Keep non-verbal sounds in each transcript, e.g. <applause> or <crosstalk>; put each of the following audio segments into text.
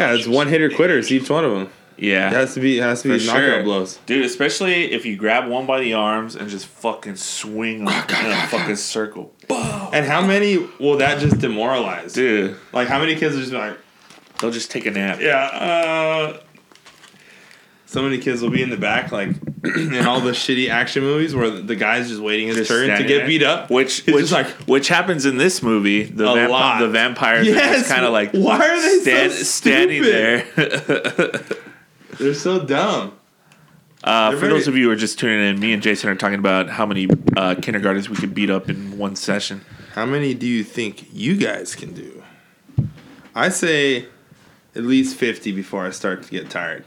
Yeah, it's one hitter quitters each one of them. Yeah, It has to be it has to be For knockout sure. blows. Dude, especially if you grab one by the arms and just fucking swing them in a fucking circle. And how many will that just demoralize? Dude, Like how many kids are just like, they'll just take a nap. yeah, uh so many kids will be in the back, like <clears throat> in all the shitty action movies where the guy's just waiting his Just turn to get beat up. Which which like, which happens in this movie. The A vamp- lot. the vampires are yes, just kind of like why are they stand, so standing there. <laughs> They're so dumb. Uh, They're for very- those of you who are just tuning in, me and Jason are talking about how many uh, kindergartens we could beat up in one session. How many do you think you guys can do? I say at least fifty before I start to get tired.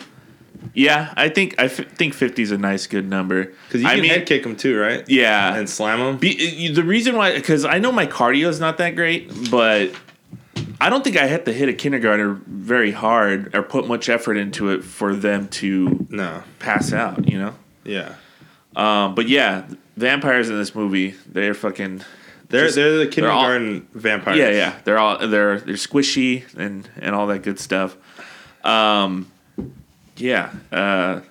Yeah, I think I f- think fifty is a nice good number. Because you I can mean, head kick them too, right? yeah, And slam them. Be, the reason why, because I know my cardio is not that great, but I don't think I had to hit a kindergartner very hard or put much effort into it for them to No. pass out. You know. Yeah. Um, but yeah, vampires in this movie, they're fucking. They're Just- they're the they're all- kindergarten vampires. Yeah, yeah, they're all they're they're squishy and and all that good stuff. Um, yeah, uh,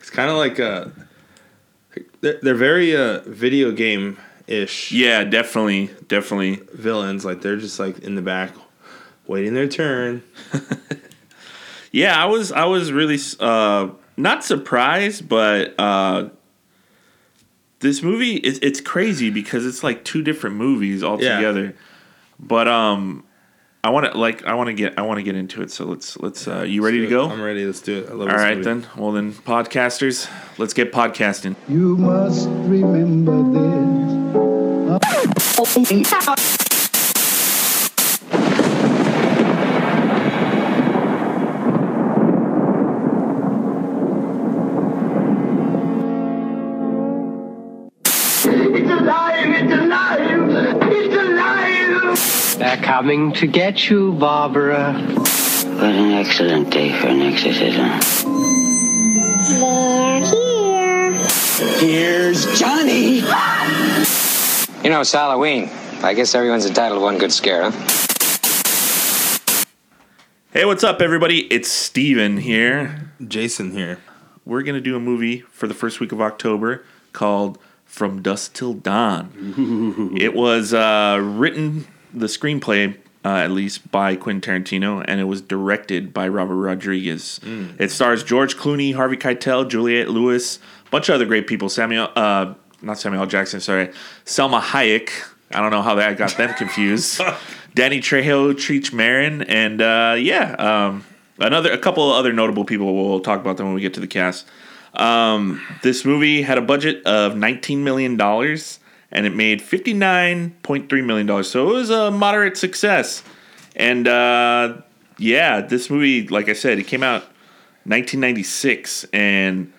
It's kind of like uh they're, they're very uh video game ish yeah, definitely, definitely. villains. Like they're just like in the back waiting their turn. <laughs> Yeah, I was I was really uh, not surprised, but uh, this movie it's it's crazy because it's like two different movies altogether. But um, I want to like I want to get I want to get into it. So let's let's. Uh, you ready to go? I'm ready. Let's do it. I love All this right movie. then. Well then, podcasters, let's get podcasting. You must remember this. Coming to get you, Barbara. What an excellent day for an exorcism. They're here. Here's Johnny! You know, it's Halloween. I guess everyone's entitled to one good scare, huh? Hey, what's up, everybody? It's Steven here. Jason here. We're gonna do a movie for the first week of October called From Dusk Till Dawn. <laughs> It was uh, written, the screenplay uh, at least, by Quentin Tarantino, and it was directed by Robert Rodriguez. It stars George Clooney, Harvey Keitel, Juliette Lewis, a bunch of other great people. Samuel, uh, not Samuel Jackson, sorry, Salma Hayek. I don't know how that got them confused. <laughs> Danny Trejo, Cheech Marin, and uh, yeah, um, another a couple of other notable people. We'll talk about them when we get to the cast. Um, this movie had a budget of $19 million and it made $59.3 million. So it was a moderate success. And uh, yeah, this movie, like I said, it came out 1996 and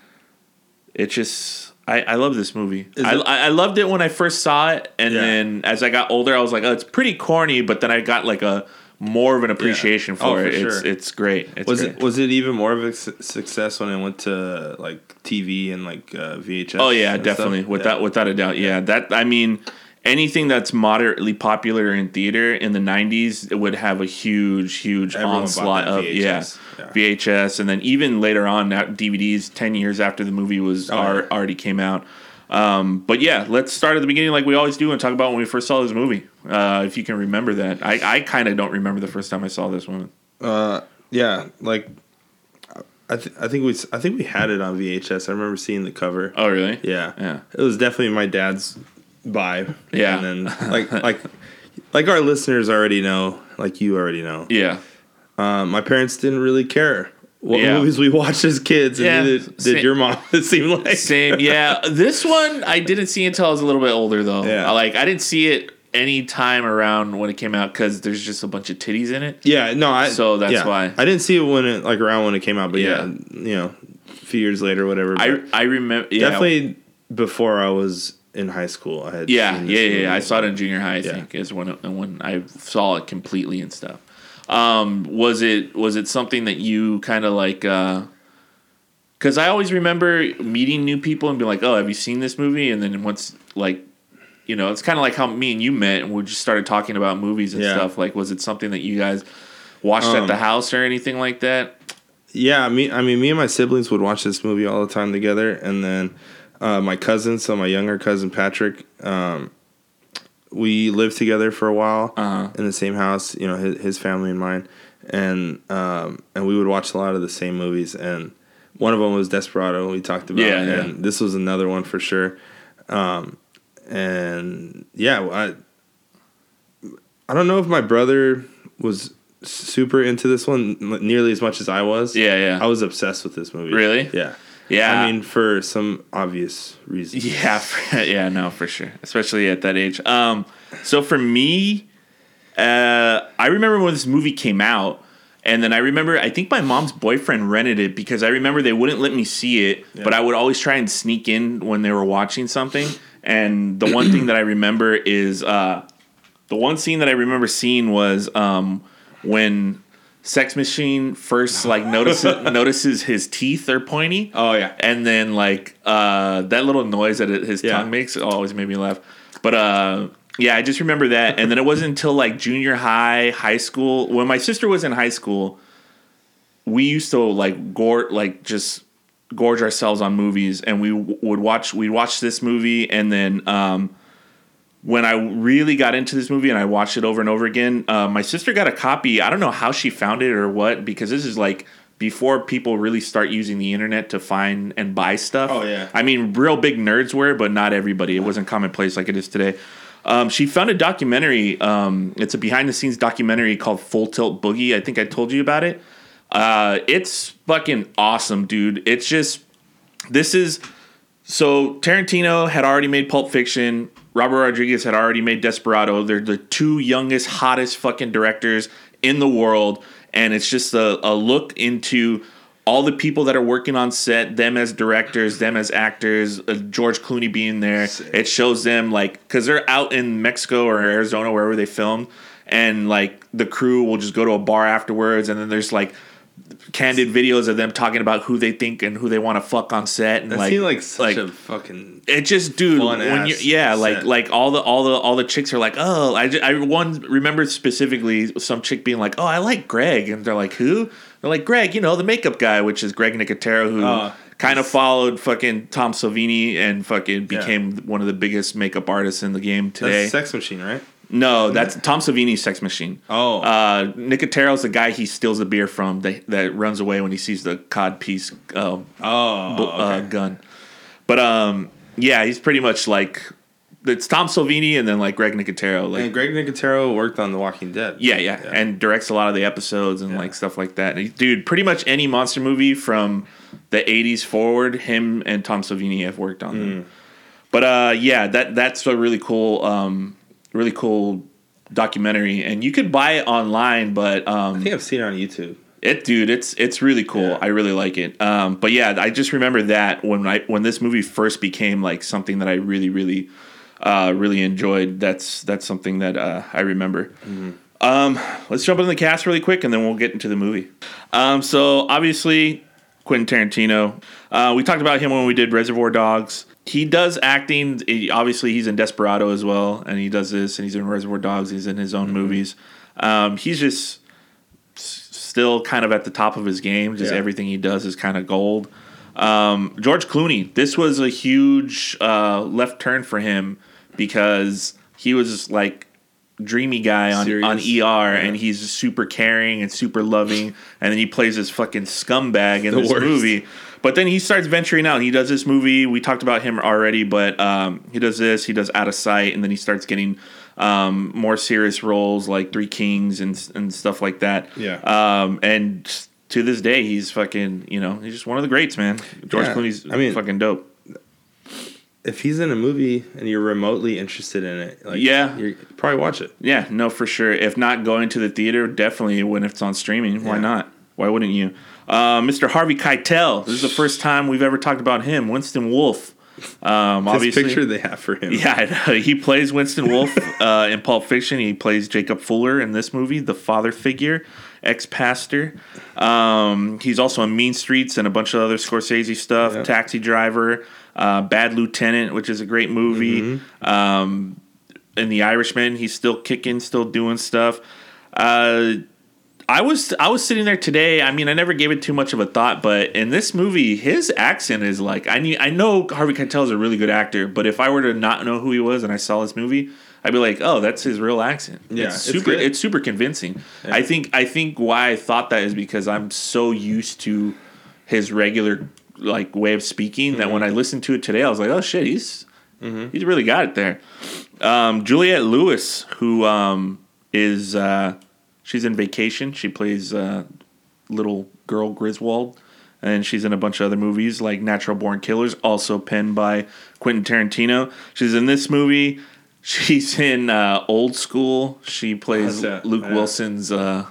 it just. I, I love this movie. I, it- I I loved it when I first saw it, and Yeah. then as I got older, I was like, "Oh, it's pretty corny," but then I got like a more of an appreciation for Oh, for it. It's sure. it's great. It's Was great. it was it even more of a su- success when it went to like TV and like uh, VHS? Oh yeah, and stuff? definitely. Without Yeah. without a doubt. Yeah. That I mean anything that's moderately popular in theater in the 90s it would have a huge huge Everyone onslaught of yeah, VHS. Yeah. VHS and then even later on DVDs 10 years after the movie was Oh, ar- yeah. already came out. Um, but yeah, let's start at the beginning like we always do and talk about when we first saw this movie. Uh, if you can remember that. I, I kind of don't remember the first time I saw this one. Uh, yeah, like I th- I think we I think we had it on VHS. I remember seeing the cover. Oh really? Yeah, Yeah. It was definitely my dad's buy. Yeah. and then like <laughs> like like our listeners already know, like you already know. Yeah. Um, my parents didn't really care what Yeah. movies we watched as kids, and Yeah. neither did your mom. <laughs> It seemed like Same, yeah. This one I didn't see until I was a little bit older, though. Yeah. I, Like I didn't see it any time around when it came out because there's just a bunch of titties in it. Yeah, no, I. So that's yeah. why. I didn't see it when it like around when it came out, but yeah, Yeah. you know, a few years later, whatever. I I remember yeah, definitely before I was in high school. I had Yeah, yeah, yeah, yeah. I saw it in junior high. I think is when it, when I saw it completely and stuff. Um, was it was it something that you kind of like? Because I always remember meeting new people and being like, "Oh, have you seen this movie?" And then once like. You know, it's kind of like how me and you met, and we just started talking about movies and Yeah. stuff. Like, was it something that you guys watched at the Um, house or anything like that? Yeah, me. I mean, me and my siblings would watch this movie all the time together, and then uh, my cousin, so my younger cousin Patrick, um, we lived together for a while Uh-huh. in the same house. You know, his, his family and mine, and um, and we would watch a lot of the same movies. And one of them was Desperado. We talked about, Yeah, yeah. and this was another one for sure. Um, and yeah, I I don't know if my brother was super into this one nearly as much as I was. Yeah, yeah. I was obsessed with this movie. Really? Yeah. Yeah. I mean, for some obvious reasons. <laughs> Yeah, for, yeah, no, for sure, especially at that age. Um, so for me, uh, I remember when this movie came out, and then I remember I think my mom's boyfriend rented it because I remember they wouldn't let me see it, but I would always try and sneak in when they were watching something. And the one thing that I remember is uh, the one scene that I remember seeing was um, when Sex Machine first like notices <laughs> notices his teeth are pointy. Oh, yeah. and then like uh, that little noise that his Yeah. tongue makes always made me laugh. But uh, yeah, I just remember that. And then it wasn't until like junior high, high school when my sister was in high school. We used to like gore like just gorge ourselves on movies, and we w- would watch we'd watch this movie, and then um, when I really got into this movie and I watched it over and over again, uh, my sister got a copy. I don't know how she found it or what because this is like before people really start using the internet to find and buy stuff. Oh, yeah. I mean, real big nerds were, but not everybody. It wasn't commonplace like it is today. Um, she found a documentary. Um, it's a behind the scenes documentary called Full Tilt Boogie. I think I told you about it. Uh, it's fucking awesome, dude. It's just this is so Tarantino had already made Pulp Fiction. Robert Rodriguez had already made Desperado. They're the two youngest, hottest fucking directors in the world, and it's just a, a look into all the people that are working on set, them as directors, them as actors, uh, George Clooney being there. It shows them like because they're out in Mexico or Arizona, wherever they filmed, and like the crew will just go to a bar afterwards, and then there's like candid videos of them talking about who they think and who they want to fuck on set and That like like such like a fucking. it just dude when you yeah like set. like all the all the all the chicks are like oh I, ju- I one remember specifically some chick being like oh I like Greg and they're like who they're like Greg you know the makeup guy which is Greg Nicotero who Oh. kind of followed fucking Tom Savini and fucking Yeah. became one of the biggest makeup artists in the game today That's Sex Machine, right? No that's Tom Savini's Sex Machine Oh. uh, Nicotero's the guy he steals the beer from that, that runs away when he sees the cod piece uh, Oh. bu- uh, gun. But um, yeah, he's pretty much like it's Tom Savini and then like Greg Nicotero. Like and Greg Nicotero worked on The Walking Dead. yeah, yeah, and directs a lot of the episodes and like stuff like that. He- dude, pretty much any monster movie from the '80s forward, him and Tom Savini have worked on them. But uh, yeah, that that's a really cool, um, really cool documentary, and you could buy it online. But um, I think I've seen it on YouTube. it, dude, it's it's really cool. Yeah. I really like it. Um, but yeah, I just remember that when I when this movie first became like something that I really, really, uh, really enjoyed. That's that's something that uh, I remember. Um, let's jump into the cast really quick, and then we'll get into the movie. Um, so obviously, Quentin Tarantino. Uh, we talked about him when we did Reservoir Dogs. He does acting. He- obviously, he's in Desperado as well, and he does this, and he's in Reservoir Dogs. He's in his own movies. Um, he's just still kind of at the top of his game. Just Yeah. everything he does is kind of gold. Um, George Clooney, this was a huge uh, left turn for him because he was like dreamy guy on, Serious. on ER and he's super caring and super loving and then he plays this fucking scumbag in The this worst. movie. But then he starts venturing out. He does this movie. We talked about him already, but um, he does this. He does Out of Sight, and then he starts getting um, more serious roles like Three Kings and and stuff like that. Yeah. Um, and to this day, he's fucking. You know, he's just one of the greats, man. George Yeah. Clooney's. I mean- fucking dope. If he's in a movie and you're remotely interested in it, like, Yeah. you probably watch it. Yeah, no, for sure. If not going to the theater, definitely when it's on streaming. Why Yeah. not? Why wouldn't you? Uh, Mr. Harvey Keitel. This is the first time we've ever talked about him. Winston Wolfe. Um, This obviously, picture they have for him. Yeah, he plays Winston Wolfe <laughs> uh, in Pulp Fiction. He plays Jacob Fuller in this movie, the father figure, ex pastor. Um, he's also in Mean Streets and a bunch of other Scorsese stuff. Yeah. Taxi Driver, uh, Bad Lieutenant, which is a great movie. Um, in The Irishman, he's still kicking, still doing stuff. Uh, I was I was sitting there today. I mean, I never gave it too much of a thought, but in this movie, his accent is like I need. I know Harvey Keitel is a really good actor, but if I were to not know who he was and I saw this movie, I'd be like, oh, that's his real accent. Yeah, it's it's super. good. It's, super convincing. I think. I think why I thought that is because I'm so used to his regular like way of speaking that Mm-hmm. when I listened to it today, I was like, oh shit, he's he's really got it there. Um, Juliette Lewis, who um, is uh, she's in Vacation. She plays uh, little girl Griswold, and she's in a bunch of other movies like Natural Born Killers, also penned by Quentin Tarantino. She's in this movie. <laughs> She's in uh, Old School. She plays That's Luke yeah. Wilson's uh,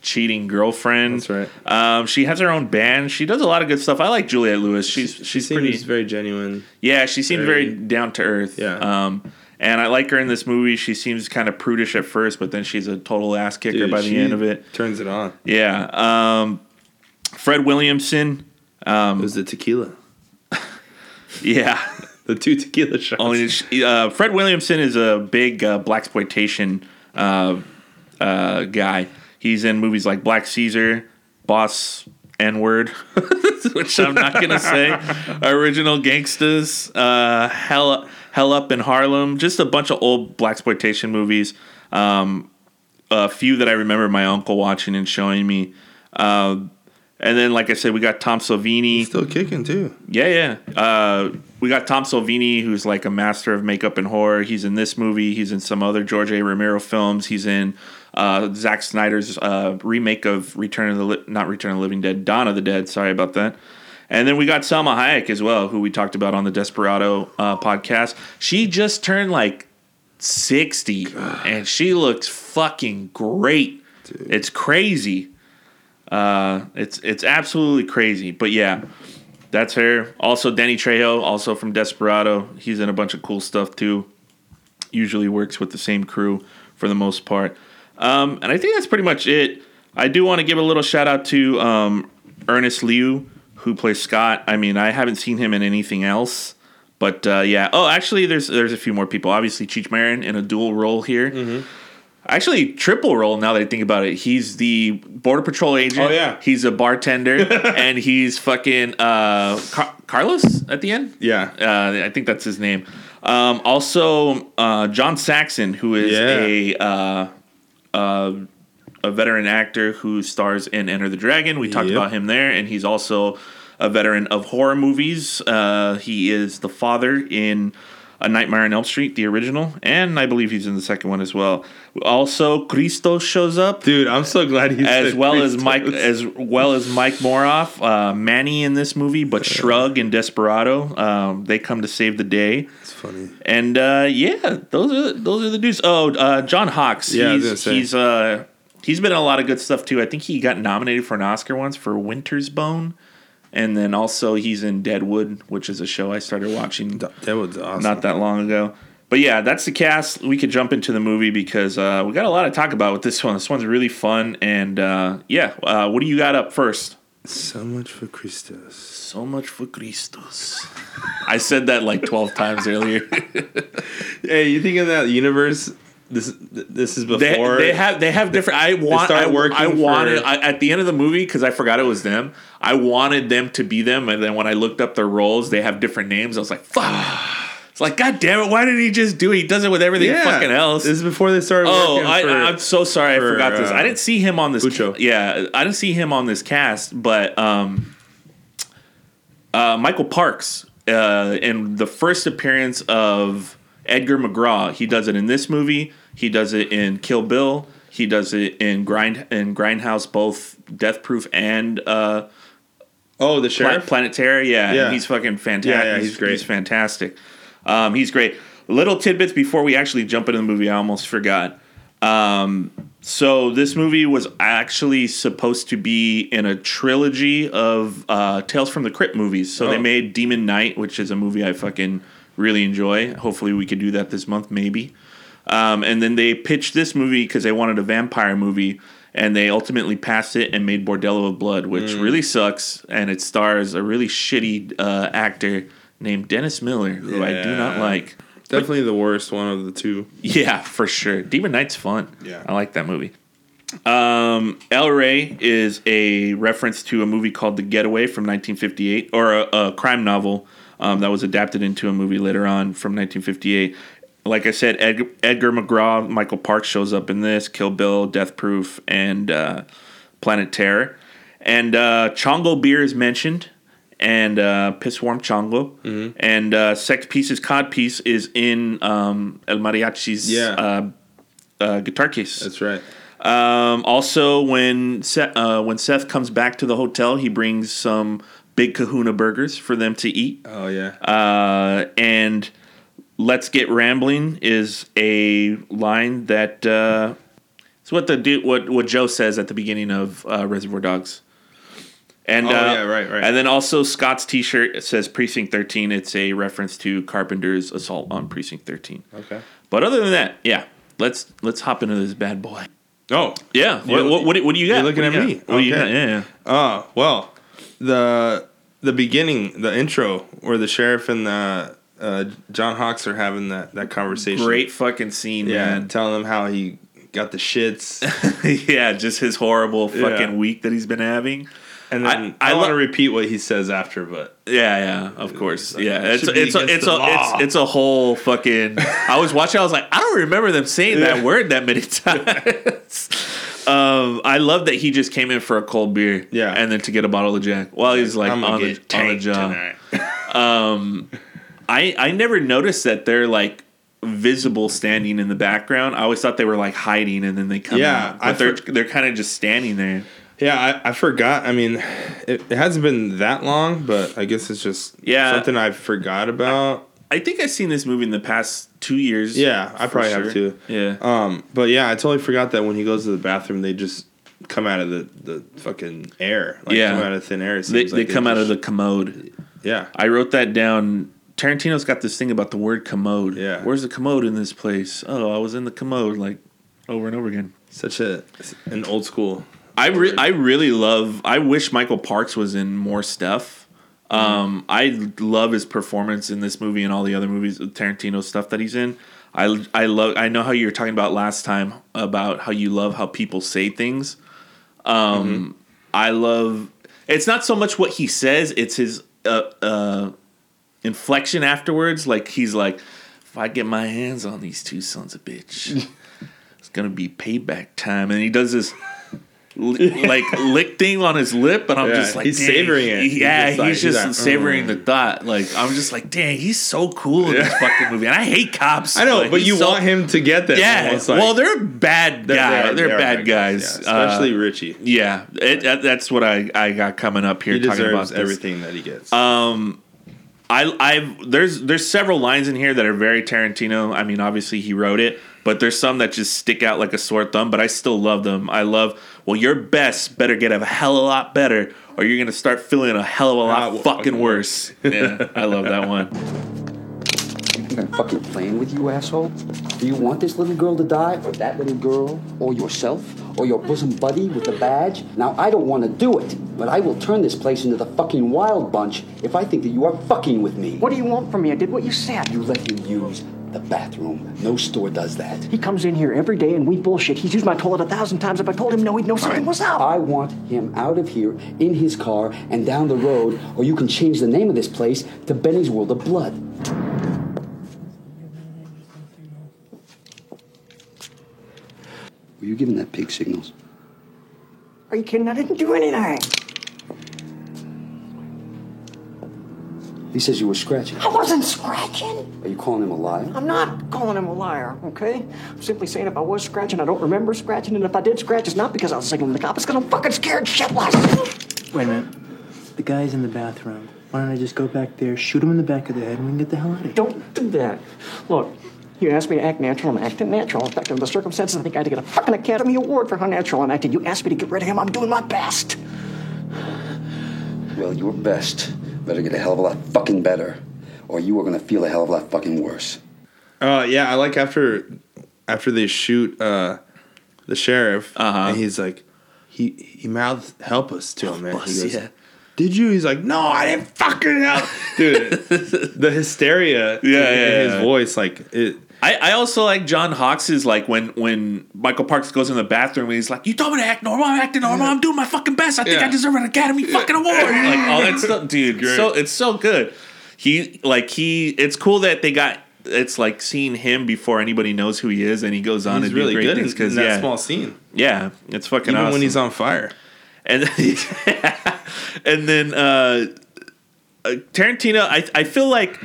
cheating girlfriend. That's right. Um, she has her own band. She does a lot of good stuff. I like Juliette Lewis. She's She she's seems pretty. very genuine. Yeah, she seems very, Very- down to earth. Yeah. Um, and I like her in this movie. She seems kind of prudish at first, but then she's a total ass kicker Dude, by the end of it. turns it on. Yeah. Um, Fred Williamson. It was the tequila, <laughs> Yeah. <laughs> the two tequila shots. Only uh, Fred Williamson is a big uh, black exploitation uh, uh, guy. He's in movies like Black Caesar, Boss N Word, <laughs> which I'm not gonna say. Original Gangsters, uh, Hell Hell Up in Harlem, just a bunch of old black exploitation movies. Um, a few that I remember my uncle watching and showing me. Um, and then, like I said, we got Tom Savini. Still kicking too. Yeah, yeah. Uh, we got Tom Savini, who's like a master of makeup and horror. He's in this movie. He's in some other George A. Romero films. He's in uh, Zack Snyder's uh, remake of Return of the Li- not Return of the Living Dead, Dawn of the Dead. Sorry about that. And then we got Salma Hayek as well, who we talked about on the Desperado uh, podcast. She just turned like sixty, and she looks fucking great. It's crazy. Uh, it's it's absolutely crazy. But yeah, that's her. Also, Danny Trejo, also from Desperado. He's in a bunch of cool stuff too. Usually works with the same crew for the most part. Um, and I think that's pretty much it. I do want to give a little shout out to um, Ernest Liu, who plays Scott. I mean, I haven't seen him in anything else. But uh, yeah. Oh, actually, there's there's a few more people. Obviously, Cheech Marin in a dual role here. Actually, triple role. Now that I think about it, he's the border patrol agent. Oh, yeah. he's a bartender, <laughs> and he's fucking uh, Car- Carlos at the end. Yeah. Uh, I think that's his name. Um, also, uh, John Saxon, who is Yeah. a uh, uh, a veteran actor who stars in Enter the Dragon. We talked Yep. about him there, and he's also a veteran of horror movies. Uh, he is the father in A Nightmare on Elm Street, the original, and I believe he's in the second one as well. Also, Christo shows up Dude, I'm so glad he's as well as Mike as well as Mike Moroff, uh, Manny in this movie, but Shrug and Desperado, um, they come to save the day. It's funny. And uh, yeah, those are those are the dudes. Oh, uh, John Hawkes. Yeah, he's he's uh he's been in a lot of good stuff too. I think he got nominated for an Oscar once for Winter's Bone, and then also he's in Deadwood, which is a show I started watching was awesome. not that long ago. But yeah, that's the cast. We could jump into the movie because uh, we got a lot to talk about with this one. This one's really fun, and uh, yeah, uh, what do you got up first? So much for Christos. So much for Christos. <laughs> I said that like twelve times earlier. <laughs> Hey, you think of that universe? This this is before they, they have they have different. I want. start I, working I wanted for- I, at the end of the movie because I forgot it was them. I wanted them to be them, and then when I looked up their roles, they have different names. I was like, "Fuck!" It's like, "God damn it! Why didn't he just do it? He does it with everything yeah. fucking else." This is before they started. Oh, working I, I'm so sorry. I for, forgot this. uh, I didn't see him on this. Ucho. Yeah, I didn't see him on this cast, but um, uh, Michael Parks uh, in the first appearance of Edgar McGraw. He does it in this movie. He does it in Kill Bill. He does it in Grind in Grindhouse, both Death Proof and uh, oh the sheriff. Planet Terror. Yeah, Yeah. he's fucking fantastic. Yeah, yeah, he's great. He's fantastic. Um, he's great. Little tidbits before we actually jump into the movie. I almost forgot. Um, so this movie was actually supposed to be in a trilogy of uh, Tales from the Crypt movies. So they Oh. made Demon Knight, which is a movie I fucking really enjoy. Hopefully we could do that this month, maybe. Um, and then they pitched this movie because they wanted a vampire movie, and they ultimately passed it and made Bordello of Blood, which Mm. really sucks. And it stars a really shitty uh, actor named Dennis Miller, who I do not like. Definitely the worst one of the two. <laughs> Yeah, for sure. Demon Knight's fun. Yeah. I like that movie. Um, El Rey is a reference to a movie called The Getaway from 1958, or a, a crime novel um, that was adapted into a movie later on from 1958. Like I said, Ed, Edgar McGraw, Michael Parks shows up in this, Kill Bill, Death Proof, and uh, Planet Terror. And uh, Chango beer is mentioned, and uh, Piss Warm Chango. And uh, Sex Pieces Cod Piece is in um, El Mariachi's Yeah. uh, uh, guitar case. That's right. Um, also, when Seth, uh, when Seth comes back to the hotel, he brings some big Kahuna burgers for them to eat. Oh yeah. Uh, and "Let's get rambling" is a line that uh, it's what the dude, what what Joe says at the beginning of uh, Reservoir Dogs. And Oh, uh, yeah, right, right. And then also Scott's T-shirt says Precinct 13. It's a reference to Carpenter's assault on Precinct 13. okay. But other than that, yeah, let's let's hop into this bad boy. Oh. Yeah. What, what, what, do- what do you got? you're looking at me. got? What do you Okay. got? Yeah, yeah. Oh well, the the beginning, the intro, where the sheriff and the uh, John Hawkes are having that that conversation. Great fucking scene, Yeah, man. telling him how he got the shits, <laughs> yeah, just his horrible fucking Yeah. week that he's been having. and then I- I, I want to lo- repeat what he says after, but Yeah, yeah, of course. like, Yeah, it it's it's a, it's a law. it's, it's a whole fucking. I was watching. I was like, I don't remember them saying that word that many <laughs> times. um, I love that he just came in for a cold beer. Yeah. and then to get a bottle of Jack while he's like on the, on the job. tonight. I I never noticed that they're like visible standing in the background. I always thought they were like hiding and then they come Yeah, out. But I they're for- they're kind of just standing there. Yeah, I, I forgot. I mean, it, it hasn't been that long, but I guess it's just Yeah. something I forgot about. I think I've seen this movie in the past two years. Yeah, I probably sure. have too. Yeah. Um, but yeah, I totally forgot that when he goes to the bathroom, they just come out of the, the fucking air. Like, Yeah. come out of thin air. It they seems they like come out of the commode. yeah. I wrote that down. Tarantino's got this thing about the word commode. Yeah. Where's the commode in this place? Oh, I was in the commode like over and over again. Such a an old school. I re- I really love. I wish Michael Parks was in more stuff. Um, I love his performance in this movie and all the other movies, Tarantino stuff that he's in. I I love. I know how you were talking about last time about how you love how people say things. Um, I love. It's not so much what he says; it's his uh, uh, inflection afterwards. Like he's like, "If I get my hands on these two sons of bitch, <laughs> it's gonna be payback time." And he does this li- like lick thing on his lip, and I'm Yeah, just like, he's "Dang." savoring it. He's Yeah, just like- he's he's just like, savoring "Mm." the thought. Like I'm just like, dang, he's so cool in this fucking movie, and I hate cops. I know, but he's you so- want him to get that. Yeah, like- well, they're bad they're- guys. They're, they are bad guys, yeah, especially Uh, Richie. yeah, it, that's what I, I got coming up here He talking about everything that he gets. I I've there's there's several lines in here that are very Tarantino. I mean, obviously he wrote it, but there's some that just stick out like a sore thumb. But I still love them. I love. Well, your best better get a hell of a lot better, or you're gonna start feeling a hell of a lot Ah, fucking fucking worse. yeah, I love that one. <laughs> Think I'm fucking playing with you, asshole? Do you want this little girl to die, or that little girl, or yourself, or your bosom buddy with the badge? Now, I don't want to do it, but I will turn this place into the fucking wild bunch if I think that you are fucking with me. What do you want from me? I did what you said. You let him use the bathroom. No store does that. He comes in here every day and we bullshit. He's used my toilet a thousand times. If I told him no, he'd know something was up. I want him out of here in his car and down the road, or you can change the name of this place to Benny's World of Blood. Were you giving that pig signals? Are you kidding? I didn't do anything. He says you were scratching. I wasn't scratching. Are you calling him a liar? I'm not calling him a liar, okay? I'm simply saying if I was scratching, I don't remember scratching, and if I did scratch, it's not because I was signaling the cop, it's because I'm fucking scared shitless. Wait a minute. The guy's in the bathroom. Why don't I just go back there, shoot him in the back of the head, and we can get the hell out of here? Don't do that. Look, you asked me to act natural, I'm acting natural. In fact, under the circumstances, I think I had to get a fucking Academy Award for how natural I'm acting. You asked me to get rid of him, I'm doing my best. Well, your best better get a hell of a lot fucking better, or you are gonna feel a hell of a lot fucking worse. Uh, yeah, I like after after they shoot uh, the sheriff, Uh-huh. and he's like, he he mouthed "help us" to him, man. us, he goes, yeah. did you? He's like, no, I didn't fucking help, <laughs> dude. the hysteria, Yeah, in, yeah, in his yeah. voice, like it. I, I also like John Hawkes's like when when Michael Parks goes in the bathroom and he's like, "You told me to act normal. I'm acting normal. I'm doing my fucking best. I think Yeah. I deserve an Academy fucking award." <laughs> like all that stuff, dude. Great. So it's so good. He like he. It's cool that they got. It's like seeing him before anybody knows who he is, and he goes on He's and really great good in, things because in that yeah, small scene, yeah, it's fucking even awesome. when he's on fire. and <laughs> and then uh, uh, Tarantino, I I feel like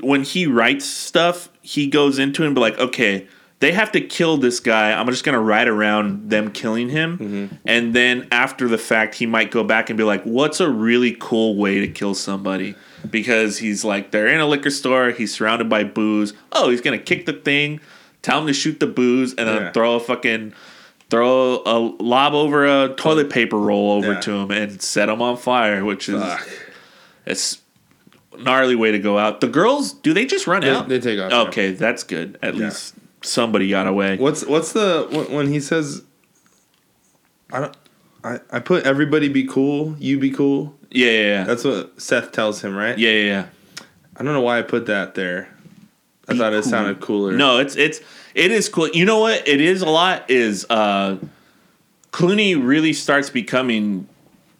when he writes stuff, he goes into it and be like, okay, they have to kill this guy. I'm just gonna write around them killing him, mm-hmm. and then after the fact, he might go back and be like, what's a really cool way to kill somebody? Because he's like, they're in a liquor store, he's surrounded by booze. Oh, he's gonna kick the thing, tell him to shoot the booze, and then Yeah. throw a fucking throw a lob over a toilet paper roll over Yeah. to him and set him on fire, which is it's gnarly way to go out. The girls, do they just run They- out? they take off, yeah. Okay, that's good. At Yeah. least somebody got away. What's what's the when, he says, I don't. I, I put everybody be cool, you be cool. Yeah, yeah, yeah. That's what Seth tells him, right? yeah, yeah, yeah. I don't know why I put that there. I thought it sounded cooler. No, it's it's it is cool. You know what? It is a lot. Is uh, Clooney really starts becoming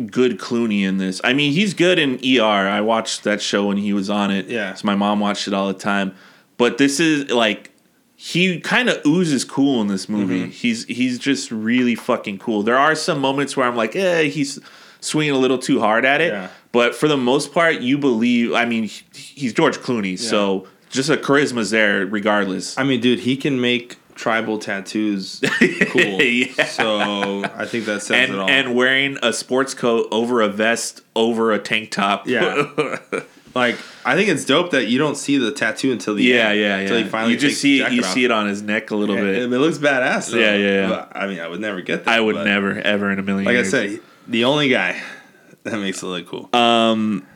good Clooney in this? I mean, he's good in ER. I watched that show when he was on it. Yeah. so my mom watched it all the time. But this is like he kind of oozes cool in this movie. Mm-hmm. He's he's just really fucking cool. There are some moments where I'm like, eh, he's swinging a little too hard at it. Yeah. But for the most part, you believe. I mean, he's George Clooney, so just the charisma's there regardless. I mean, dude, he can make tribal tattoos <laughs> cool. Yeah. So I think that says and it all. and wearing a sports coat over a vest over a tank top. Yeah. <laughs> like, I think it's dope that you don't see the tattoo until the yeah, end. yeah, Until yeah. he finally you just see the you jacket see it on his neck a little And bit. It, it looks badass. Though. Yeah, yeah, yeah. But, I mean, I would never get that. I would never ever in a million. Like I said, the only guy <laughs> that makes it look cool. Um,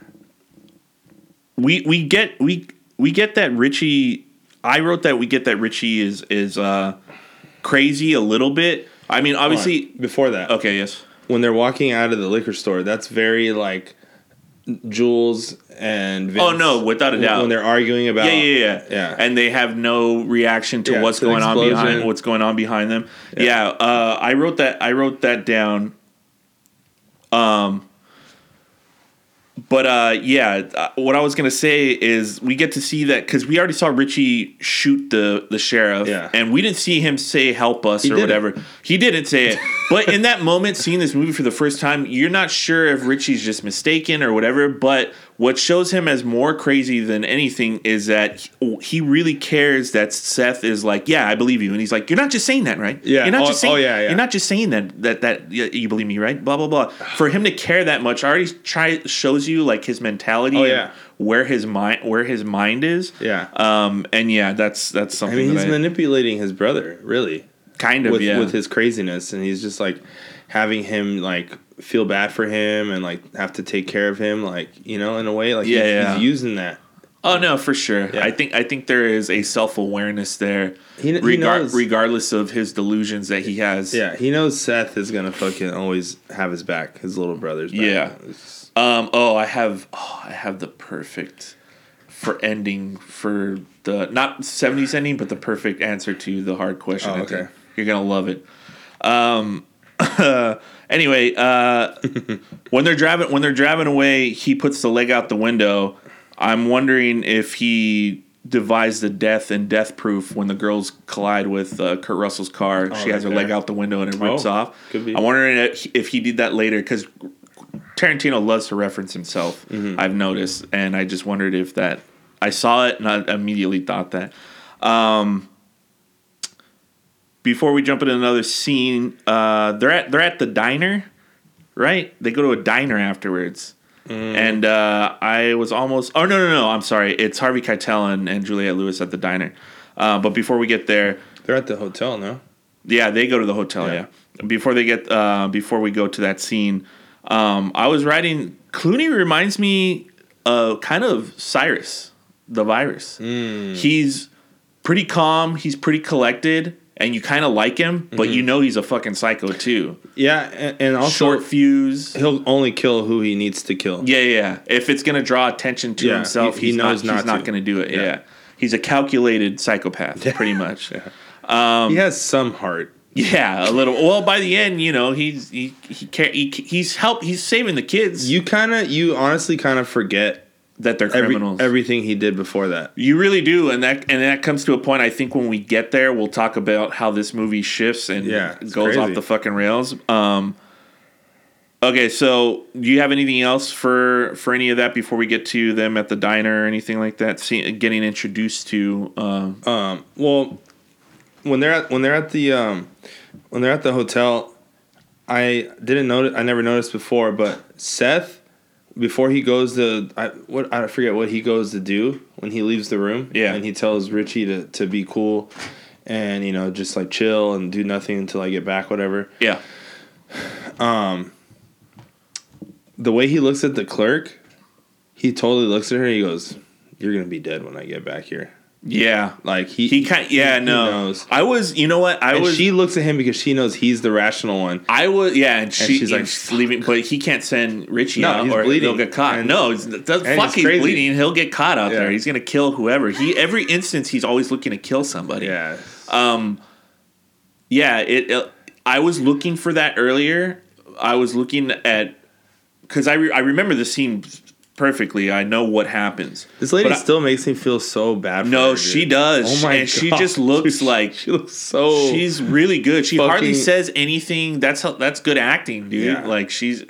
we we get we we get that Richie. I wrote that we get that Richie is is uh, crazy a little bit. I mean, obviously. before that, Okay. Yes. when they're walking out of the liquor store, that's very like Jules and Vince. Oh no, without a doubt. When they're arguing about yeah, yeah, yeah, yeah. And they have no reaction to Yeah, what's going on explosion. behind what's going on behind them. Yeah, uh, I wrote that. I wrote that down. Um, but uh, yeah, uh, what I was gonna say is we get to see that because we already saw Richie shoot the the sheriff, Yeah. and we didn't see him say "help us" or didn't. whatever. He didn't say it, <laughs> but in that moment, seeing this movie for the first time, you're not sure if Richie's just mistaken or whatever. But what shows him as more crazy than anything is that he, he really cares that Seth is like, "Yeah, I believe you," and he's like, "You're not just saying that, right? Yeah. you're not Oh- just saying, oh, yeah, yeah. you're not just saying that that that you believe me, right? Blah blah blah. For him to care that much already try shows you like his mentality. Oh, and yeah. where his mind where his mind is. Yeah. Um. And yeah, that's that's something. I mean, he's I- manipulating his brother, really, kind of with yeah. with his craziness, and he's just like having him like feel bad for him and like have to take care of him, like you know, in a way, like Yeah, he's, yeah. he's using that. Oh no, for sure. Yeah. I think I think there is a self awareness there, He- he regar- knows. regardless of his delusions that he has. Yeah, he knows Seth is gonna fucking always have his back, his little brother's back. Yeah. Um. Oh, I have. Oh, I have the perfect for ending for the not seventies ending, but the perfect answer to the hard question. Oh, okay. You're gonna love it. Um. <laughs> anyway, uh, <laughs> when they're driving when they're driving away, he puts the leg out the window. I'm wondering if he devised the death and death proof when the girls collide with uh, Kurt Russell's car. she has her leg out the window and it rips Oh, off. I'm wondering if, if he did that later because Tarantino loves to reference himself. Mm-hmm. I've noticed, and I just wondered if that. I saw it and I immediately thought that. Um, before we jump into another scene, uh, they're at they're at the diner, right? They go to a diner afterwards, Mm. and uh, I was almost. Oh no no no! I'm sorry. It's Harvey Keitel and, and Juliette Lewis at the diner. Uh, but before we get there, They're at the hotel, no? yeah, they go to the hotel. Yeah. Before they get, uh, before we go to that scene, um, I was writing. Clooney reminds me, of kind of Cyrus, the virus. He's pretty calm. He's pretty collected, and you kind of like him, but Mm-hmm. you know he's a fucking psycho too. Yeah, and, and also Short fuse. he'll only kill who he needs to kill. Yeah, yeah. If it's gonna draw attention to Yeah, himself, he- he he's knows not, not he's not gonna do it. Yeah. Yeah. He's a calculated psychopath, <laughs> pretty much. Yeah, he has some heart. Yeah, a little. Well, by the end, you know, he's he he, he he's help he's saving the kids You kind of, you honestly kind of forget that they're every, criminals. everything he did before that. You really do, and that and that comes to a point. I think when we get there, we'll talk about how this movie shifts and Yeah, goes crazy. off the fucking rails. Um, okay, so do you have anything else for for any of that before we get to them at the diner or anything like that? See, getting introduced to. Um, Um, well, when they're at when they're at the um, when they're at the hotel, I didn't notice. I never noticed before, but Seth, before he goes to I what I forget what he goes to do when he leaves the room. Yeah. and he tells Richie to to be cool, and you know just like chill and do nothing until I get back, whatever. yeah, Um. The way he looks at the clerk, he totally looks at her. and He goes, "You're gonna be dead when I get back here." Yeah. Like he He kind. Yeah, he no. I was. You know what? I and was. she looks at him because she knows he's the rational one. I was, yeah, and, she, she's she's like, she's leaving, but he can't send Richie No, out he's or bleeding. he'll get caught. And- no, it's, that's and fuck, he's he's crazy. bleeding. He'll get caught out Yeah. there. He's gonna kill whoever. He every instance he's always looking to kill somebody. Yeah. Um, yeah. It, it- I was looking for that earlier. I was looking at because I re, I remember the scene perfectly. I know what happens. This lady But I- still makes me feel so bad. For No, her, she does. Oh my and she just looks dude, like she looks so. she's really good. She hardly says anything. That's how, that's good acting, dude. Yeah. Like she's,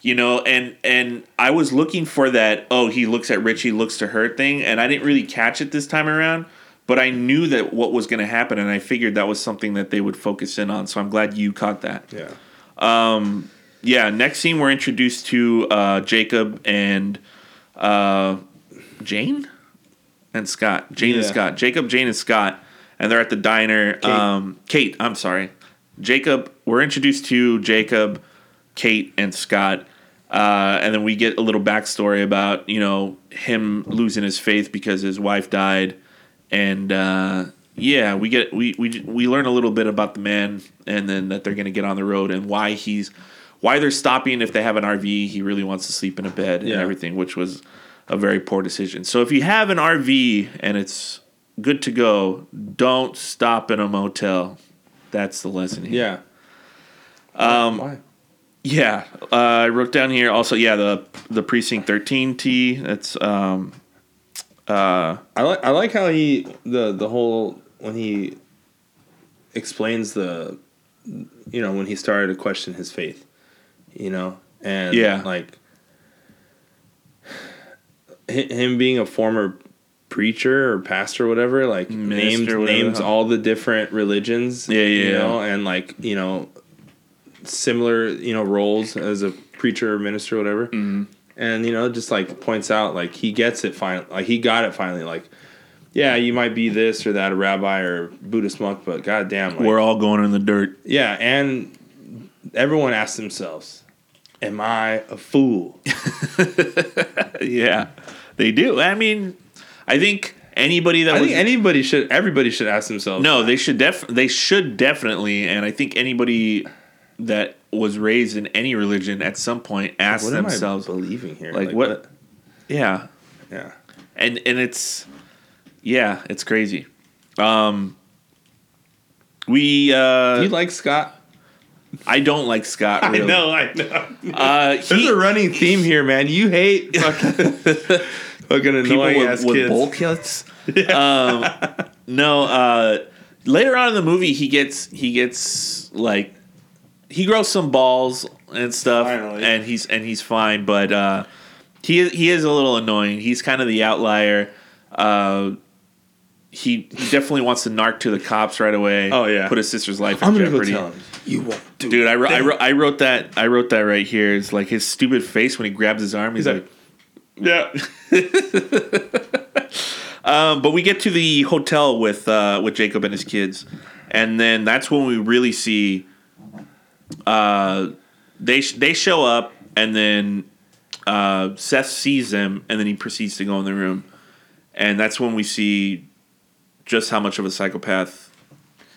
you know, and and I was looking for that. Oh, he looks at Richie, looks to her thing, and I didn't really catch it this time around. But I knew that what was going to happen, and I figured that was something that they would focus in on. So I'm glad you caught that. yeah. Um, Yeah. Next scene, we're introduced to uh, Jacob and uh, Jane and Scott. Jane and Scott. Jacob, Jane, and Scott, and they're at the diner. Kate. Um, Kate. I'm sorry. Jacob. We're introduced to Jacob, Kate, and Scott. Uh, and then we get a little backstory about you know him losing his faith because his wife died, and uh, yeah, we get we, we we learn a little bit about the man, and then that they're gonna get on the road and why he's why they're stopping if they have an RV. He really wants to sleep in a bed and everything, which was a very poor decision. So if you have an RV and it's good to go, don't stop in a motel. That's the lesson here. Yeah. Um. Why? Yeah, uh, I wrote down here also. Yeah, the the precinct thirteen T. That's um, uh, I like. I like how he the the whole when he explains the, you know, when he started to question his faith, you know, and Yeah. like him being a former preacher or pastor or whatever like Minister, named whatever. names all the different religions Yeah, you yeah. know and like you know similar you know roles as a preacher or minister or whatever Mm-hmm. and you know just like points out like he gets it finally like he got it finally like yeah you might be this or that a rabbi or buddhist monk but goddamn like, we're all going in the dirt. yeah and everyone asks themselves am i a fool? <laughs> Yeah, they do. I mean, I think anybody that i was think anybody should everybody should ask themselves no, they should def they should definitely, and I think anybody that was raised in any religion at some point ask what themselves, believing here? like, what- yeah, yeah. And and it's yeah, it's crazy. Um, we uh, do you like scott I don't like Scott. Really. i know i know Uh, There's he, a running theme here, man. You hate <laughs> fucking, fucking annoying with, ass with kids. bowl cuts. <laughs> Um, no, uh, later on in the movie, he gets he gets like he grows some balls and stuff, Finally. and he's and he's fine. But uh, he he is a little annoying. He's kind of the outlier. Uh, he, he definitely wants to narc to the cops right away. Oh, yeah. put his sister's life in I'm gonna jeopardy. go tell him. You won't do Dude, I wrote, I wrote I wrote that I wrote that right here. It's like his stupid face when he grabs his arm. He's, He's like, like, yeah. <laughs> um, but we get to the hotel with uh, with Jacob and his kids, and then that's when we really see. Uh, they sh- they show up, and then uh, Seth sees them, and then he proceeds to go in the room, and that's when we see just how much of a psychopath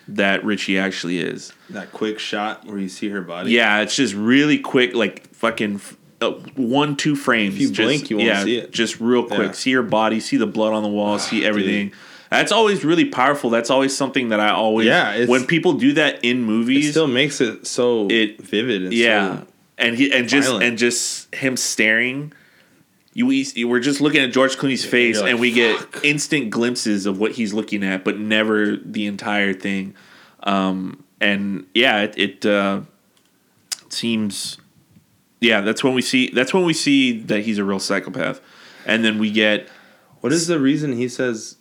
that Richie actually is. That quick shot where you see her body. Yeah, it's just really quick, like fucking uh, one two frames. If you just, blink, you won't yeah, see it. Just real quick, Yeah. Ah, see her body, see the blood on the wall, see everything. That's always really powerful. That's always something that I always Yeah, when people do that in movies, It still makes it so It- vivid. And yeah, so- and he and just violent. and just him staring. You we, we're just looking at George Clooney's face, you're like, and we get instant glimpses of what he's looking at, but never the entire thing. Um, and yeah, it, it uh, seems. Yeah, that's when we see. That's when we see that he's a real psychopath, and then we get what is the reason he says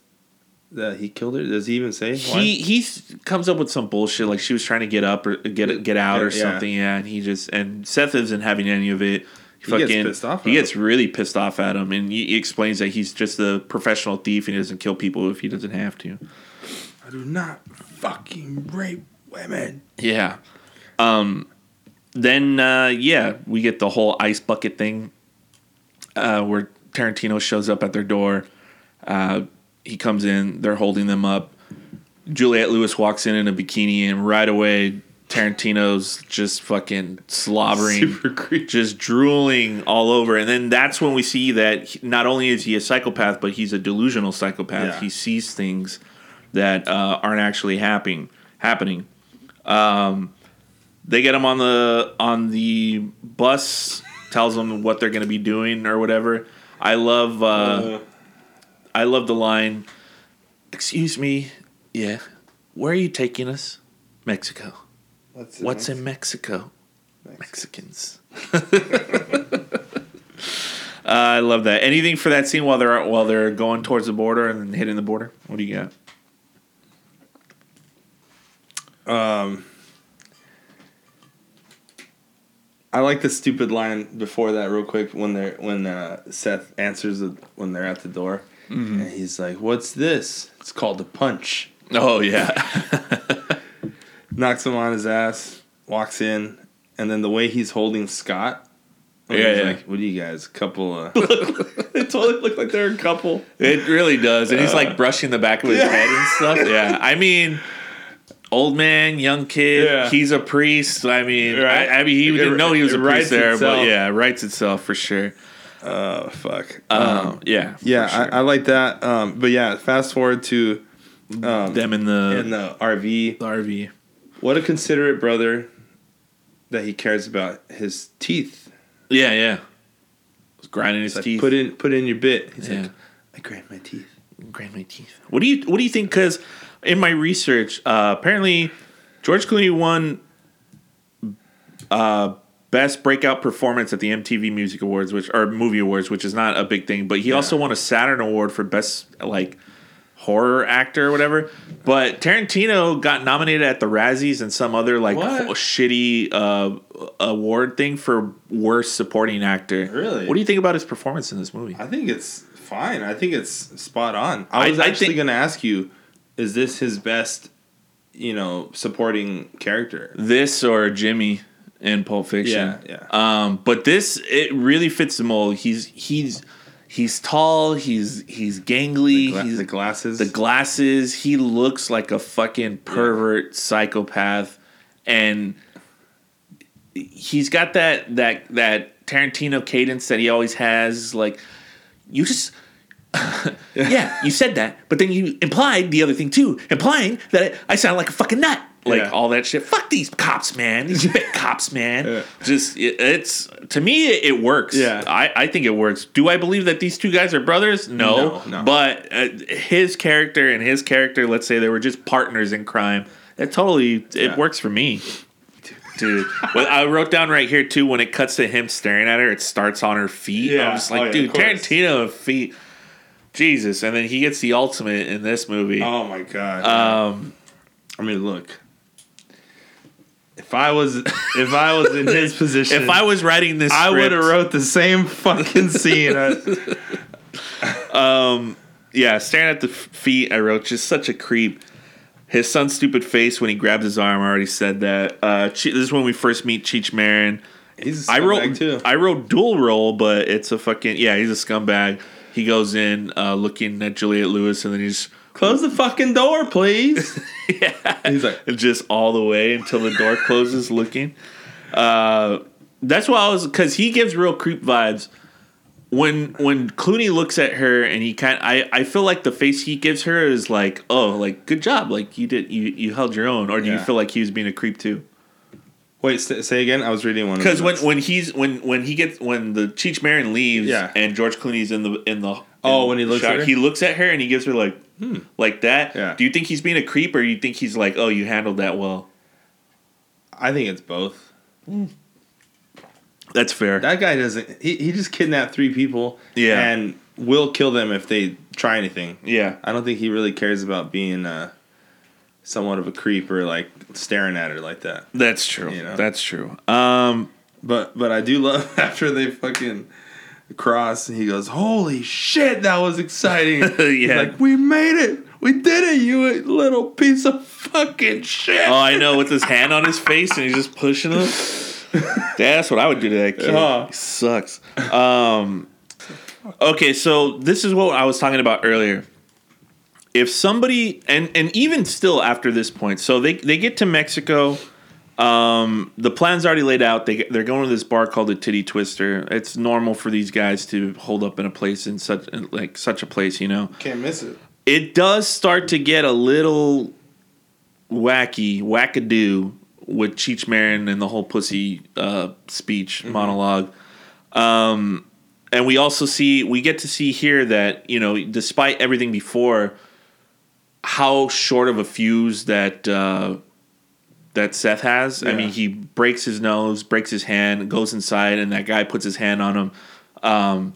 that he killed her? Does he even say? why? he he comes up with some bullshit like she was trying to get up or get get out or Yeah. something. Yeah, and he just and Seth isn't having any of it. He gets pissed off He gets really pissed off at him, and he, he explains that he's just a professional thief and he doesn't kill people if he doesn't have to. I do not fucking rape women. Yeah. Um. Then uh, yeah, we get the whole ice bucket thing, uh, where Tarantino shows up at their door. Uh, he comes in. They're holding them up. Juliette Lewis walks in in a bikini, and right away Tarantino's just fucking slobbering, <laughs> Super just drooling all over. And then that's when we see that he- not only is he a psychopath, but he's a delusional psychopath. Yeah. He sees things that uh, aren't actually happening. Happening. Um, they get him on the on the bus, tells them what they're going to be doing or whatever. I love uh, I love the line. Excuse me, yeah. Where are you taking us? Mexico. What's, What's in Mexico? Mexicans. <laughs> Uh, I love that. Anything for that scene while they're while they're going towards the border and hitting the border? What do you got? Um, I like the stupid line before that real quick when they're when uh, Seth answers the, when they're at the door Mm-hmm. and he's like, "What's this?" It's called a punch. Oh yeah, <laughs> Knocks him on his ass, walks in, and then the way he's holding Scott. Yeah, he's yeah. Like, what do you guys? A couple of <laughs> they totally look like they're a couple. It really does, and he's like brushing the back of his head and stuff. Yeah, I mean, old man, young kid. Yeah. He's a priest. I mean, Right. I, I mean, he It- didn't know he was a priest there, itself. but yeah, it writes itself for sure. oh fuck. Um, yeah, yeah, sure. I, I like that. Um, but yeah, fast forward to um, them in the, in the RV. the RV. What a considerate brother that he cares about his teeth. Yeah, yeah. Was grinding his like, teeth. put in put in your bit. He's Yeah. like, I grind my teeth. grind my teeth. What do you What do you think? Because in my research, uh, apparently George Clooney won uh, best breakout performance at the MTV Music Awards, which or Movie Awards, which is not a big thing. But he also won a Saturn Award for best like horror actor or whatever. But Tarantino got nominated at the Razzies and some other like ho- shitty uh, award thing for worst supporting actor. Really? What do you think about his performance in this movie? I think it's fine. I think it's spot on. I was I actually think- going to ask you, is this his best, you know, supporting character? this or Jimmy in Pulp Fiction. Yeah, Um, but this it really fits the mold. He's he's he's tall. He's he's gangly. Gla- he's the glasses. the glasses. He looks like a fucking pervert psychopath, and he's got that that that Tarantino cadence that he always has. Like you just. <laughs> yeah, you said that, but then you implied the other thing too, implying that I sound like a fucking nut, like Yeah. all that shit. Fuck these cops, man. These <laughs> big cops, man. Yeah. Just it, it's to me, it, it works. Yeah. I, I think it works. Do I believe that these two guys are brothers? No, No, no. But uh, his character and his character, let's say they were just partners in crime. It totally it Yeah. works for me. Dude, well, I wrote down right here too. When it cuts to him staring at her, it starts on her feet. Yeah. I'm just Oh, like, yeah, dude. Tarantino feet. Jesus, and then he gets the ultimate in this movie. oh my god. Um, I mean, look. If I was <laughs> if I was in his <laughs> position, if I was writing this, I would have wrote the same fucking scene. I- <laughs> yeah, staring at the feet. I wrote just such a creep. His son's stupid face when he grabs his arm. I already said that. Uh, this is when we first meet Cheech Marin. He's a I wrote scumbag, too. I wrote dual role, but it's a fucking yeah. He's a scumbag. He goes in uh, looking at Juliette Lewis, and then he's close the fucking door, please. <laughs> yeah. He's like, just all the way until the door closes, looking. Uh, that's why I was because he gives real creep vibes. When when Clooney looks at her and he kind, I I feel like the face he gives her is like, oh, like good job, like you did, you you held your own, or do you feel like he was being a creep too? Wait, say, say again. I was reading one. Because when when he's when when he gets when the Cheech Marin leaves, Yeah. and George Clooney's in the in the Oh, in when he looks at her? he looks at her and he gives her like hmm, like that. Yeah. Do you think he's being a creep, or you think he's like, oh, you handled that well? I think it's both. That's fair. That guy doesn't. He, he just kidnapped three people. Yeah. and will kill them if they try anything. yeah. I don't think he really cares about being uh, somewhat of a creeper like staring at her like that. That's true. You know? That's true. Um, But but I do love <laughs> after they fucking cross. And he goes, "Holy shit, that was exciting!" <laughs> Yeah. like we made it. We did it, you little piece of fucking shit. oh, I know, with his hand on his face and he's just pushing him. <laughs> That's what I would do to that kid. He sucks. Um, okay, so this is what I was talking about earlier. If somebody and and even still after this point, so they they get to Mexico. Um, the plan's already laid out. They they're going to this bar called the Titty Twister. It's normal for these guys to hold up in a place in such like such a place, you know Can't miss it. it does start to get a little wacky, wackadoo with Cheech Marin and the whole pussy uh, speech monologue. Um, and we also see, we get to see here that, you know, despite everything before, how short of a fuse that uh, that Seth has. I mean, he breaks his nose, breaks his hand, goes inside, and that guy puts his hand on him. Um,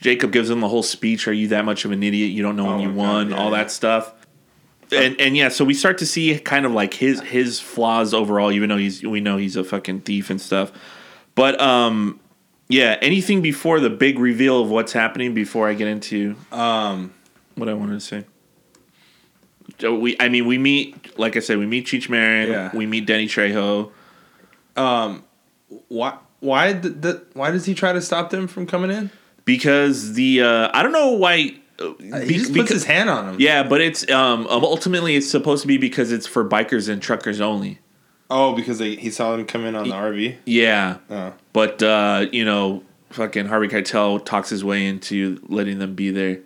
Jacob gives him the whole speech. Are you that much of an idiot? You don't know when Oh you God, won. yeah, all yeah. that stuff. And and yeah, so we start to see kind of like his his flaws overall, even though he's we know he's a fucking thief and stuff. But um, yeah, anything before the big reveal of what's happening before I get into Um, what I wanted to say. We, I mean, we meet, like I said, we meet Cheech Marin, Yeah. we meet Danny Trejo. um, why why did the, why does he try to stop them from coming in? because the uh, I don't know why. uh, He be- just puts because- his hand on him. Yeah, but it's um ultimately it's supposed to be because it's for bikers and truckers only. Oh, because they, he saw them come in on the RV. Yeah, Oh. but uh, you know, fucking Harvey Keitel talks his way into letting them be there.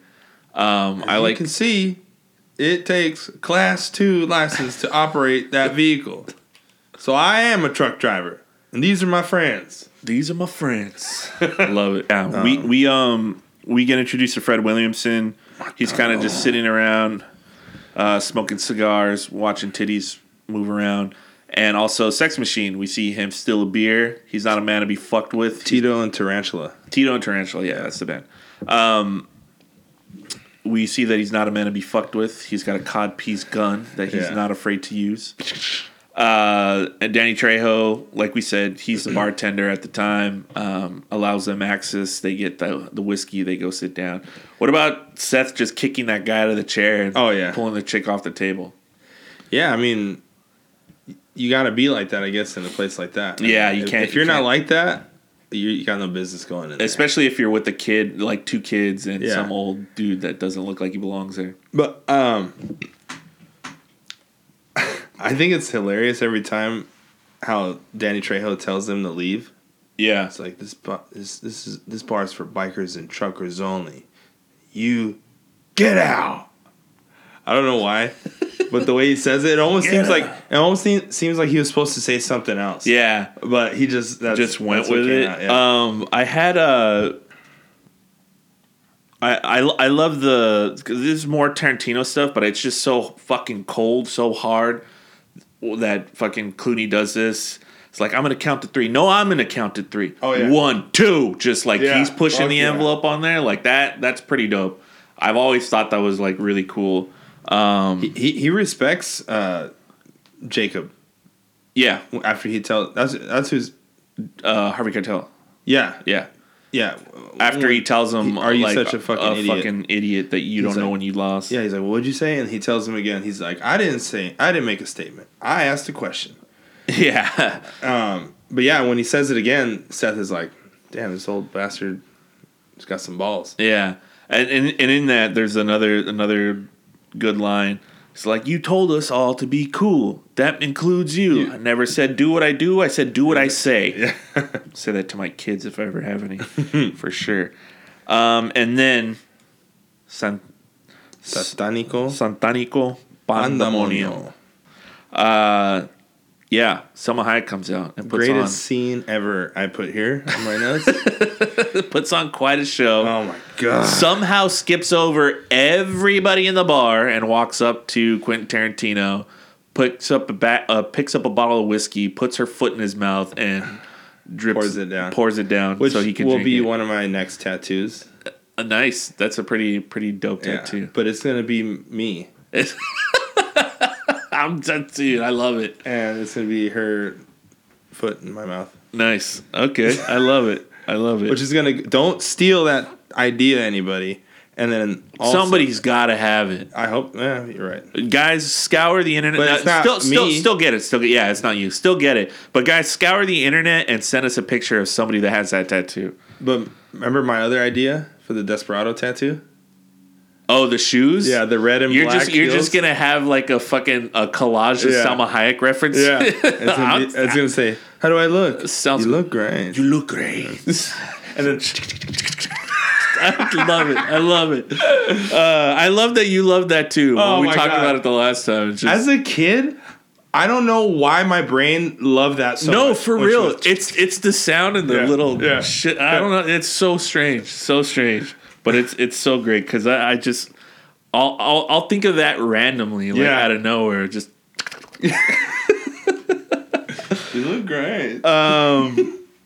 Um, I you like can see it takes class two license to operate that vehicle. So I am a truck driver, and these are my friends. These are my friends. <laughs> Love it. Yeah, we we um we get introduced to Fred Williamson. He's kind of just sitting around, uh, smoking cigars, watching titties move around, and also Sex Machine. We see him steal a beer. He's not a man to be fucked with. Tito and Tarantula. Tito and Tarantula. Yeah, that's the band. Um, we see that he's not a man to be fucked with. He's got a cod piece gun that he's Yeah. not afraid to use. Uh, and Danny Trejo, like we said, he's the bartender at the time. Um, allows them access. They get the the whiskey. They go sit down. What about Seth just kicking that guy out of the chair and Oh, yeah. pulling the chick off the table? Yeah, I mean, you got to be like that, I guess, in a place like that. Yeah, you can't- If you're you not can't. like that, you, you got no business going in. There. Especially if you're with a kid, like two kids and Yeah. some old dude that doesn't look like he belongs there. But um, <laughs> I think it's hilarious every time how Danny Trejo tells them to leave. Yeah, It's like this this this is this bar is for bikers and truckers only. You get out. I don't know why, but the way he says it, it almost seems like it almost seems, seems like he was supposed to say something else. yeah. but he just just went with it. out, yeah. Um, I had a. I, I, I love the because this is more Tarantino stuff, but it's just so fucking cold, so hard that fucking Clooney does this. It's like I'm gonna count to three. No, I'm gonna count to three. Oh, yeah. One, two. Just like Yeah, he's pushing fuck the yeah. envelope on there like that. That's pretty dope. I've always thought that was like really cool. Um, he he respects uh, Jacob yeah, after he tells that's that's who's uh, Harvey Keitel. yeah Yeah. yeah After he tells him, He- are you like, such a fucking idiot? fucking idiot that you He's don't know when you lost? Yeah, he's like, well, "What'd you say?" And he tells him again. He's like, "I didn't say. I didn't make a statement. I asked a question." <laughs> Yeah. Um, but yeah, when he says it again, Seth is like, "Damn, this old bastard has got some balls." Yeah, and, and and in that there's another another good line. It's like you told us all to be cool. That includes you. I never said do what I do. I said do what I say. <laughs> say that to my kids if I ever have any, <laughs> for sure. Um, and then San, Satanico Santanico Pandemonium. Uh, yeah, Salma Hayek comes out and puts Greatest scene ever. I put here on my notes. on <laughs> puts on quite a show. oh my god. somehow skips over everybody in the bar and walks up to Quentin Tarantino, picks up a uh, picks up a bottle of whiskey, puts her foot in his mouth, and drips Pours it down. Pours it down Which so he can will be it. one of my next tattoos. Uh, nice. That's a pretty pretty dope Yeah, tattoo. but it's gonna be me, <laughs> I'm dude. I love it. and it's gonna be her foot in my mouth, Nice. Okay. I love it. I love it. which is gonna. Don't steal that idea, anybody. And then also, Somebody's got to have it. I hope. Yeah, you're right. guys scour the internet But it's Uh, not still still me. still get it still get, yeah it's not you still get it but guys scour the internet and send us a picture of somebody that has that tattoo But remember my other idea for the Desperado tattoo? Oh the shoes Yeah, the red and you're black. just you're just gonna have like a fucking a collage of Yeah. Salma Hayek reference Yeah, <laughs> it's gonna, be, it's gonna say, "How do I look? Sounds- you look great." you look great <laughs> and then <laughs> I love it I love it uh, I love that you love that too Oh we talked God. about it the last time just- as a kid, I don't know why my brain loved that so much. no, much. for real. It's it's the sound and the Yeah, little yeah. shit. I don't know. It's so strange, so strange, but it's it's so great because I, I just I'll, I'll I'll think of that randomly, like Yeah. out of nowhere. Just you look great.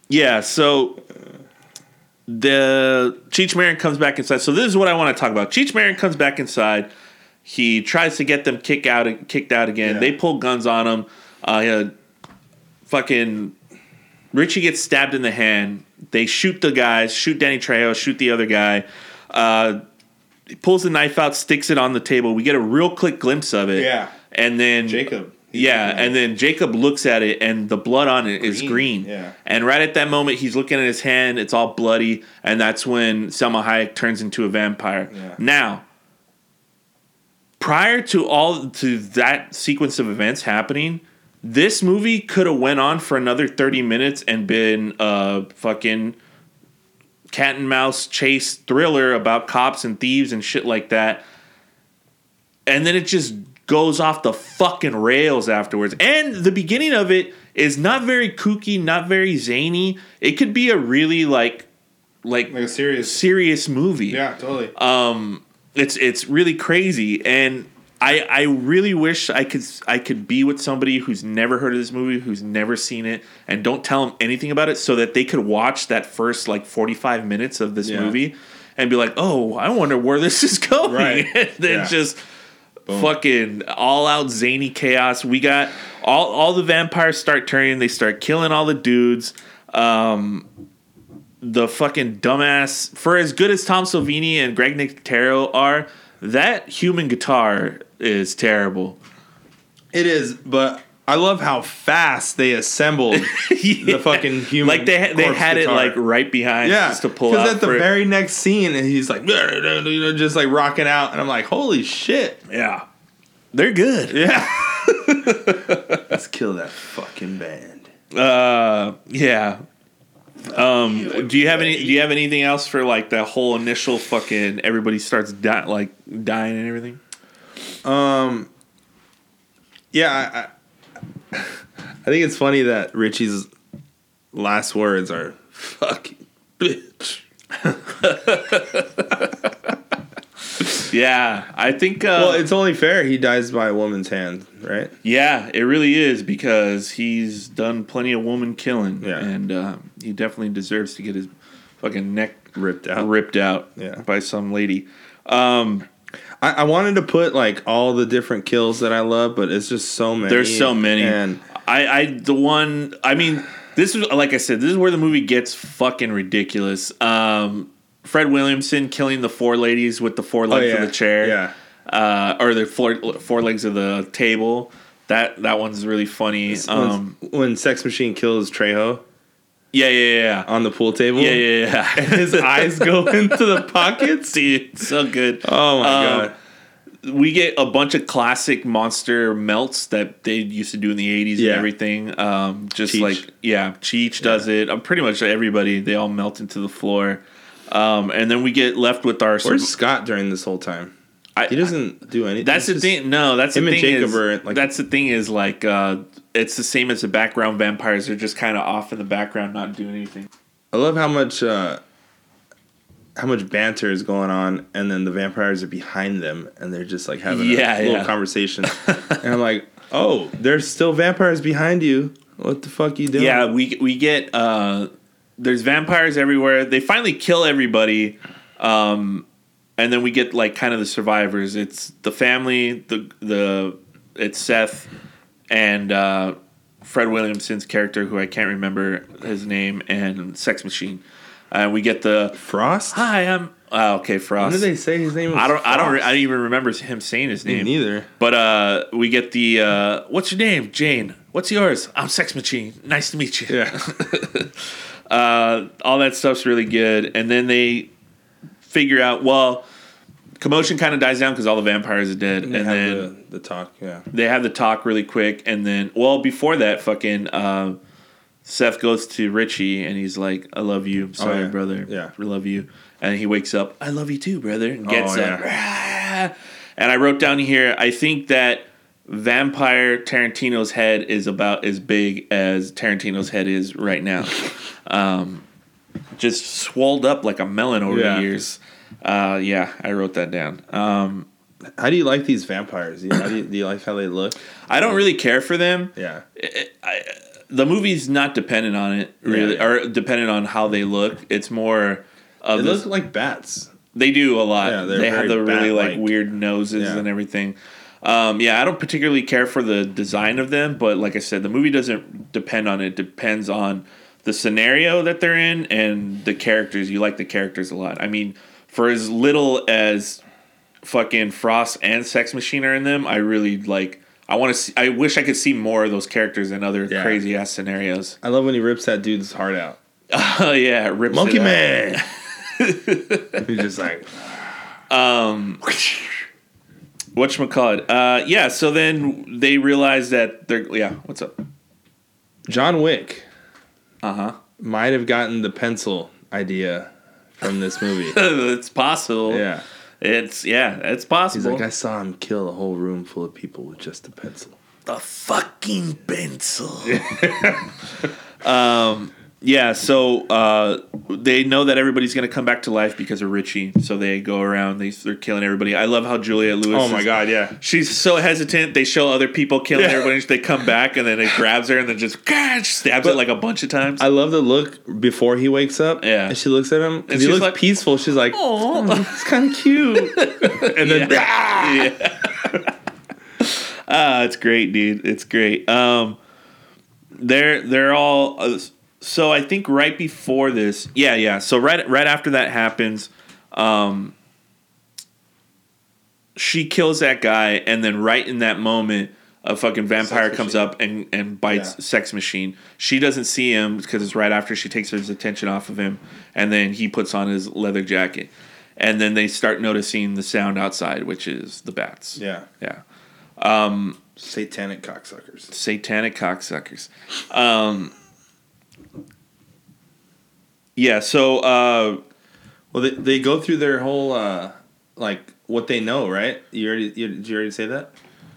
yeah. So the Cheech Marin comes back inside. So this is what I want to talk about. Cheech Marin comes back inside. He tries to get them kick out, kicked out again. Yeah. They pull guns on him. Uh, yeah, fucking Richie gets stabbed in the hand. They shoot the guys, shoot Danny Trejo, shoot the other guy. Uh, he pulls the knife out, sticks it on the table. We get a real quick glimpse of it. Yeah. And then Jacob. Yeah, and then Jacob looks at it, and the blood on it is Green, green. yeah. And right at that moment, he's looking at his hand; it's all bloody, and that's when Salma Hayek turns into a vampire. Yeah. Now, prior to all to that sequence of events happening, this movie could have went on for another thirty minutes and been a fucking cat and mouse chase thriller about cops and thieves and shit like that and then it just goes off the fucking rails afterwards. And the beginning of it is not very kooky, not very zany. It could be a really like like, like a serious. serious movie. Yeah, totally. Um it's it's really crazy and I I really wish I could I could be with somebody who's never heard of this movie, who's never seen it and don't tell them anything about it so that they could watch that first like 45 minutes of this Yeah. movie and be like, "Oh, I wonder where this is <laughs> going." Right. <laughs> and then Yeah. just fucking all out zany chaos. We got all all the vampires start turning. They start killing all the dudes. Um, the fucking dumbass. For as good as Tom Savini and Greg Nicotero are, that human guitar is terrible. It is, but I love how fast they assembled <laughs> the fucking human. Like they ha- they corpse had it like right behind yeah, just to pull. Because at the for it. very next scene, and he's like, you <laughs> know, just like rocking out, and I'm like, holy shit, yeah, they're good. yeah. <laughs> Let's kill that fucking band. Uh, yeah. Um, do you have any? Do you have anything else for like that whole initial fucking everybody starts di- like dying and everything? Um, yeah, I, I, I think it's funny that Richie's last words are "fucking bitch." <laughs> Yeah, I think. Uh, Well, it's only fair he dies by a woman's hand, right? yeah, it really is because he's done plenty of woman killing, Yeah. and uh, he definitely deserves to get his fucking neck Ripped out. ripped out Yeah. by some lady. Um, I, I wanted to put like all the different kills that I love, but it's just so many. There's so many. and I, I the one I mean this is like I said this is where the movie gets fucking ridiculous. Um, Fred Williamson killing the four ladies with the four legs Oh, yeah. of the chair, Yeah. uh, or the four four legs of the table. That that one's really funny. Um, when, when Sex Machine kills Trejo yeah, yeah, yeah, on the pool table, yeah, yeah, yeah. <laughs> his eyes go <laughs> into the pockets. Dude, so good. Oh my Um, god! we get a bunch of classic monster melts that they used to do in the 80s Yeah. and everything. Um, just Cheech. like, yeah, Cheech does it. Um, pretty much everybody, they all melt into the floor. Um, and then we get left with our. Where's Scott during this whole time? I, He doesn't do anything. That's the thing. No, that's the him and thing. Jacob is, are, like- that's the thing is like uh, it's the same as the background vampires. They're just kind of off in the background, not doing anything. I love how much uh, how much banter is going on, and then the vampires are behind them, and they're just like having Yeah, a little yeah. conversation. <laughs> and I'm like, oh, there's still vampires behind you. What the fuck you doing? Yeah, we we get uh, there's vampires everywhere. They finally kill everybody, um, and then we get like kind of the survivors. It's the family, the the it's Seth and uh, Fred Williamson's character, who I can't remember his name, and Sex Machine. And we get the Frost. hi, I'm oh, okay, When Frost. did they say his name? Was I don't. I don't. re- I don't even remember him saying his Me name. neither. But uh, we get the uh, what's your name, Jane? What's yours? I'm Sex Machine. Nice to meet you. Yeah. <laughs> Uh, all that stuff's really good, and then they figure out. Well, commotion kind of dies down because all the vampires are dead, and have then the, the talk. Yeah. they have the talk really quick, and then well before that, fucking uh, Seth goes to Richie and he's like, "I love you, I'm sorry, Oh, yeah. brother, Yeah. I love you," and he wakes up, "I love you too, brother," and gets Oh, up. <laughs> And I wrote down here, I think that vampire Tarantino's head is about as big as Tarantino's head is right now. <laughs> um, just swolled up like a melon over Yeah. the years. Uh, yeah, I wrote that down. Um, How do you like these vampires? You how do, you, do you like how they look? I don't really care for them. Yeah. the movie's not dependent on it really Yeah, or dependent on how they look it's more of They the, look like bats. they do a lot Yeah, they're have the really like bat-like. weird noses Yeah. and everything um, yeah i don't particularly care for the design of them but like i said the movie doesn't depend on it, it depends on the scenario that they're in and the characters you like the characters a lot i mean for as little as fucking frost and sex machine are in them i really like i want to see i wish i could see more of those characters in other Yeah. crazy ass scenarios I love when he rips that dude's heart out. <laughs> Oh yeah, it rips Monkey it. Man. <laughs> He's just like, Um, whatchamacallit? Uh, yeah. So then they realize that they're yeah. What's up? John Wick Uh huh. might have gotten the pencil idea from this movie. <laughs> it's possible. yeah. It's yeah. It's possible. He's like, I saw him kill a whole room full of people with just a pencil. the fucking pencil. <laughs> um. Yeah. So uh, they know that everybody's gonna come back to life because of Richie. So they go around. They they're killing everybody. I love how Julia Lewis. Oh my is- god, yeah. She's so hesitant. They show other people killing Yeah. everybody. They come back and then it grabs her and then just "Gah!" stabs it like a bunch of times. I love the look before he wakes up. Yeah. And she looks at him. And he looks like, peaceful. She's like, "Aw." it's kind of cute. <laughs> and then, yeah. <laughs> ah, it's great, dude. It's great. Um, they're they're all. Uh, so I think right before this, yeah, yeah. So right right after that happens, um, she kills that guy, and then right in that moment. A fucking vampire Sex comes machine. up and, and bites Yeah. Sex Machine. She doesn't see him because it's right after she takes his attention off of him, and then he puts on his leather jacket, and then they start noticing the sound outside, which is the bats. yeah. Yeah. Satanic cocksuckers. Satanic cocksuckers. Um, yeah, so uh, Well, they, they go through their whole, uh, like, what they know, right? You already, you, did you already say that?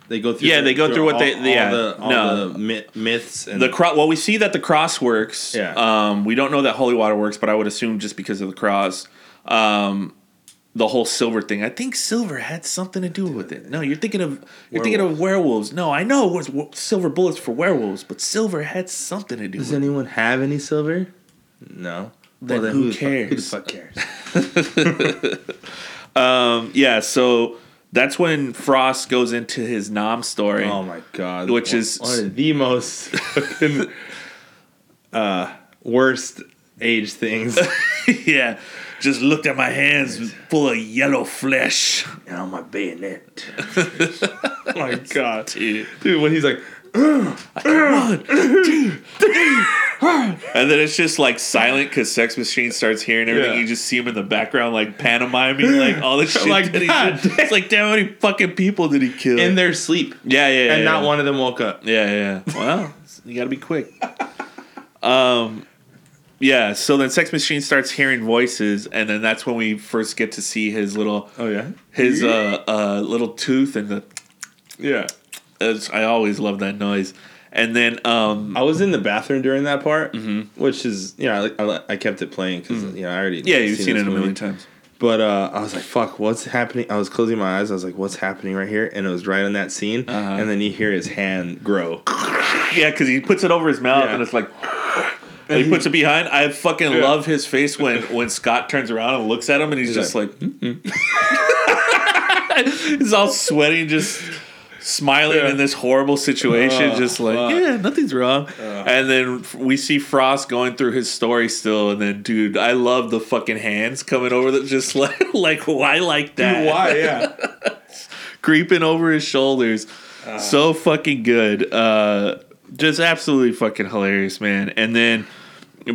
They go through. Yeah, they go through what all, they- all yeah, the, all no. the myth, myths and the cro- well, we see that the cross works. Yeah. Um, we don't know that holy water works, but I would assume just because of the cross. Um, the whole silver thing. I think silver had something to do with it. No, you're thinking of you're thinking of werewolves. No, I know it was silver bullets for werewolves, but silver had something to do Does with it. Does anyone have any silver? No. Then Well, who the fuck- who the cares? fuck cares? <laughs> Um, yeah, so that's when Frost goes into his Nam story. Oh my god! Which One- is- one of the most <laughs> fucking, uh, worst age things. <laughs> yeah, just looked at my hands full of yellow flesh. and on my bayonet. oh my god, Dude. dude! When he's like, Like, one, <clears throat> two, three. <laughs> And then it's just like silent because Sex Machine starts hearing everything. Yeah. You just see him in the background, like pantomiming, like all this <laughs> shit. Like, that he God did. It's like, damn, how many fucking people did he kill? In their sleep. yeah, yeah, yeah. And not yeah. one of them woke up. Yeah, yeah. yeah. <laughs> Well, you got to be quick. Um, yeah. So then, Sex Machine starts hearing voices, and then that's when we first get to see his little, Oh, yeah? his uh, uh, little tooth and the. Yeah. It's, I always love that noise. And then, um, I was in the bathroom during that part, which is, you know, I, I, kept it playing because, you know, I already. yeah, you've seen this it a movie. million times. But uh, I was like, "Fuck, what's happening?" I was closing my eyes. I was like, "What's happening right here?" And it was right on that scene. Uh-huh. And then you hear his hand grow. Yeah, because he puts it over his mouth, Yeah. and it's like. And he puts it behind. I fucking Yeah. love his face when <laughs> when Scott turns around and looks at him, and he's, He's just like, <laughs> he's all sweaty, just smiling Yeah. in this horrible situation, Oh, just like, yeah, nothing's wrong. and then we see Frost going through his story still, and then, dude, I love the fucking hands coming over that, just <laughs> like, like why like that? Why, yeah. <laughs> creeping over his shoulders. Uh. so fucking good. Uh, just absolutely fucking hilarious, man. And then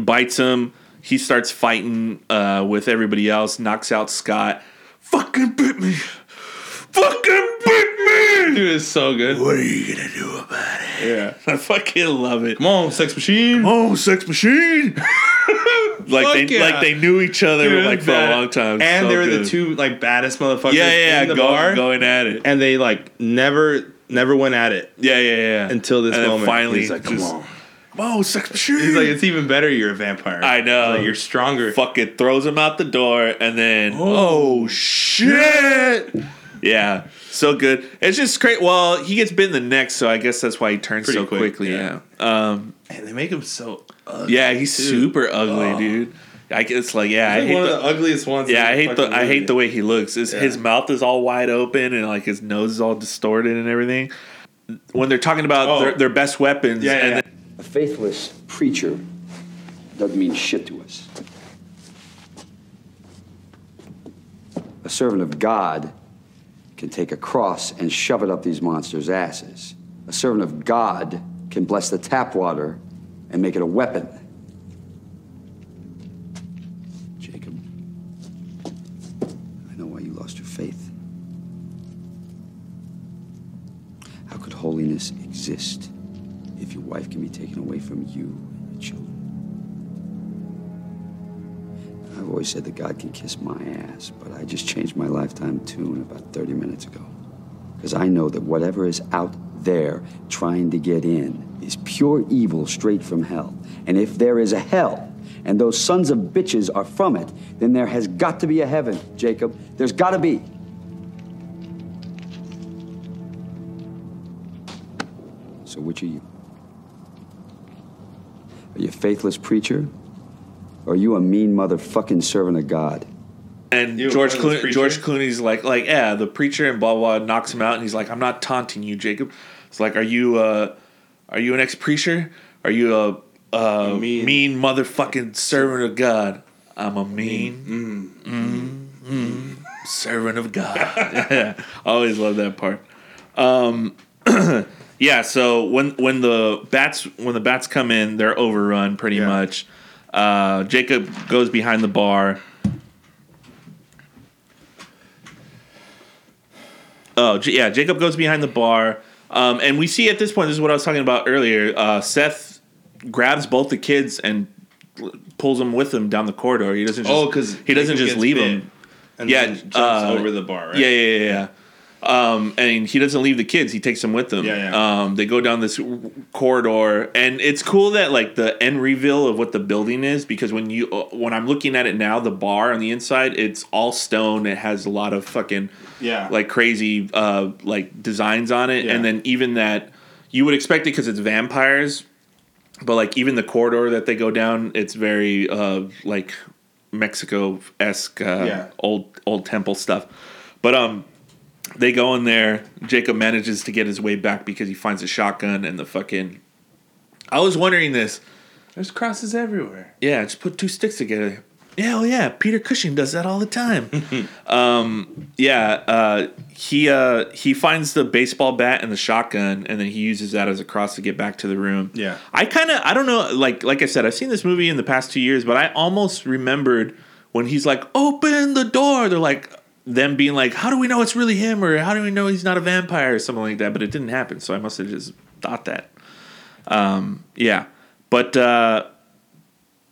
bites him. He starts fighting uh, with everybody else, knocks out Scott. Fucking bit me. Fucking. Dude, it's so good. What are you gonna do about it? Yeah. <laughs> I fucking love it. Come on, sex machine. Oh, sex machine. <laughs> like Fuck they yeah. like they knew each other Dude, like for bad- a long time. And So they were the two like baddest motherfuckers Yeah, yeah, in the Go, bar. going at it. And they like never never went at it Yeah, yeah, yeah. until this And then moment. finally, he's like, "Come just- on." Oh, sex machine. He's like, "It's even better. You're a vampire. I know. Like, you're stronger." Fuck it. throws him out the door and then oh, oh shit yeah so good it's just great well he gets bit in the neck so i guess that's why he turns Pretty so quick, quickly yeah yeah. um And they make him so. Ugly, yeah he's too. super ugly Oh. dude I it's like yeah I He's hate one the, of the ugliest ones. yeah I hate the fucking I hate the way he looks his, his mouth is all wide open and like his nose is all distorted and everything when they're talking about Oh. their, their best weapons Yeah, and yeah. then- A faithless preacher doesn't mean shit to us. A servant of God can take a cross and shove it up these monsters' asses. A servant of God can bless the tap water and make it a weapon. Jacob, I know why you lost your faith. How could holiness exist if your wife can be taken away from you always said that God can kiss my ass, but I just changed my lifetime tune about 30 minutes ago. Because I know that whatever is out there trying to get in is pure evil straight from hell. And if there is a hell, and those sons of bitches are from it, then there has got to be a heaven, Jacob. There's got to be. So which are you? Are you a faithless preacher? Or are you a mean motherfucking servant of God? And You George a Clooney. George Clooney's like, like, yeah, the preacher and blah blah knocks him out, and he's like, I'm not taunting you, Jacob. It's like, are you, uh, are you an ex preacher? Are you a, a mean. mean- motherfucking servant of God? I'm a mean, mm, mm, servant of God. yeah, <laughs> I always love that part. Um, <clears throat> yeah, so when when the bats when the bats come in, they're overrun pretty Yeah. much. Uh, Jacob goes behind the bar. Oh, J- yeah. Jacob goes behind the bar, um, and we see at this point. This is what I was talking about earlier. Uh, Seth grabs both the kids and pulls them with him down the corridor. He doesn't. Just, Oh, 'cause he doesn't just leave them. And Yeah, jumps uh, over the bar, right? Yeah, yeah, yeah. yeah. Um, and he doesn't leave the kids. He takes them with him. Yeah, yeah. Um, they go down this corridor, and it's cool that like the end reveal of what the building is because when you uh, when I'm looking at it now, the bar on the inside, it's all stone. It has a lot of fucking Yeah. like crazy uh like designs on it, Yeah. and then even that you would expect it because it's vampires, but like even the corridor that they go down, it's very uh like Mexico esque uh, Yeah. old old temple stuff. But um, they go in there. Jacob manages to get his way back because he finds a shotgun and the fucking. I was wondering this. There's crosses everywhere. Yeah, just put two sticks together. Yeah, oh yeah, Peter Cushing does that all the time. <laughs> um, yeah, uh, he uh, he finds the baseball bat and the shotgun, and then he uses that as a cross to get back to the room. Yeah. I kind of I don't know, like like I said, I've seen this movie in the past two years, but I almost remembered when he's like, "Open the door." They're like them being like, "How do we know it's really him?" or "How do we know he's not a vampire?" or something like that. But it didn't happen, so I must have just thought that. Um, yeah, but. Uh,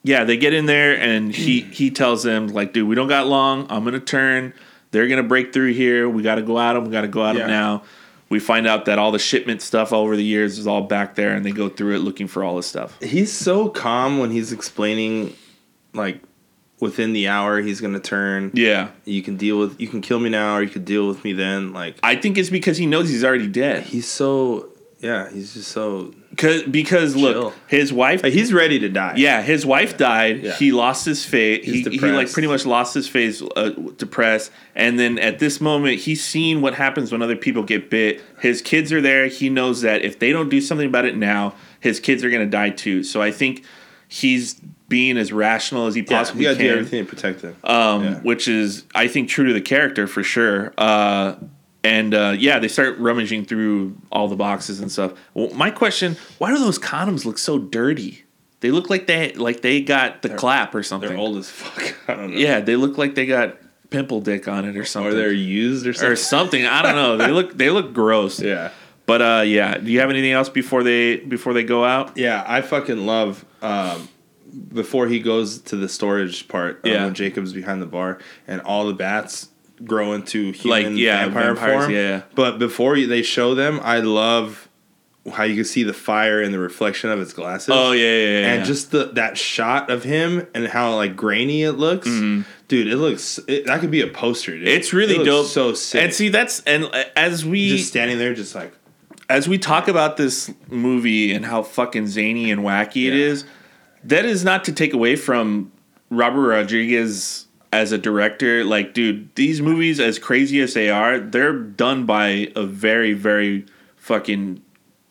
yeah, they get in there and he he tells them like, dude, we don't got long. I'm gonna turn. They're gonna break through here. We got to go at them. We got to go at Yeah. them now. We find out that all the shipment stuff over the years is all back there, and they go through it looking for all this stuff. He's so calm when he's explaining, like, within the hour he's gonna turn. Yeah, You can deal with. You can kill me now, or you could deal with me then. Like, I think it's because he knows he's already dead. he's so. Yeah, he's just so. Cause, because look, his wife. Like, he's ready to die. Yeah, his wife died. Yeah. He lost his face. He, He's he like pretty much lost his face, uh, depressed. And then at this moment, he's seen what happens when other people get bit. His kids are there. He knows that if they don't do something about it now, his kids are going to die too. So I think he's being as rational as he Yeah, possibly you gotta can do everything to protect him. um, Yeah. which is I think true to the character for sure. Uh, and uh, yeah, they start rummaging through all the boxes and stuff. Well, my question: Why do those condoms look so dirty? They look like they like they got the clap or something. They're old as fuck. <laughs> I don't know. Yeah, they look like they got pimple dick on it or something. Or they're used or something. or something. I don't know. They look they look gross. <laughs> yeah. But uh, yeah. Do you have anything else before they before they go out? Yeah, I fucking love um, before he goes to the storage part. uh, Yeah. when Jacob's behind the bar and all the bats grow into human Like, yeah, vampire vampires, form. yeah, yeah. But before they show them, I love how you can see the fire in the reflection of his glasses. Oh yeah, yeah, yeah. And yeah. just the that shot of him and how like grainy it looks, dude. It looks it, that could be a poster. Dude. Mm-hmm. it's really It looks dope. So sick. And see, that's and uh, as we just standing there, just like as we talk about this movie and how fucking zany and wacky it Yeah. is, that is not to take away from Robert Rodriguez as a director. Like, dude, these movies, as crazy as they are, they're done by a very, very fucking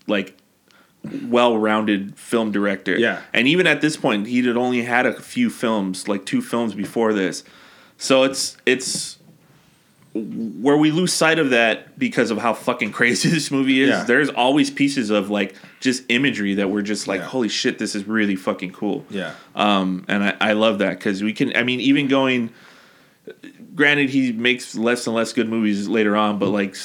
like well-rounded film director. Yeah. and even at this point, he had only had a few films, like two films before this. So it's it's where we lose sight of that because of how fucking crazy <laughs> this movie is. Yeah. There's always pieces of like just imagery that we're just like, Yeah. holy shit, this is really fucking cool. yeah. Um, and I, I love that because we can. I mean, even going. Granted, he makes less and less good movies later on, but like.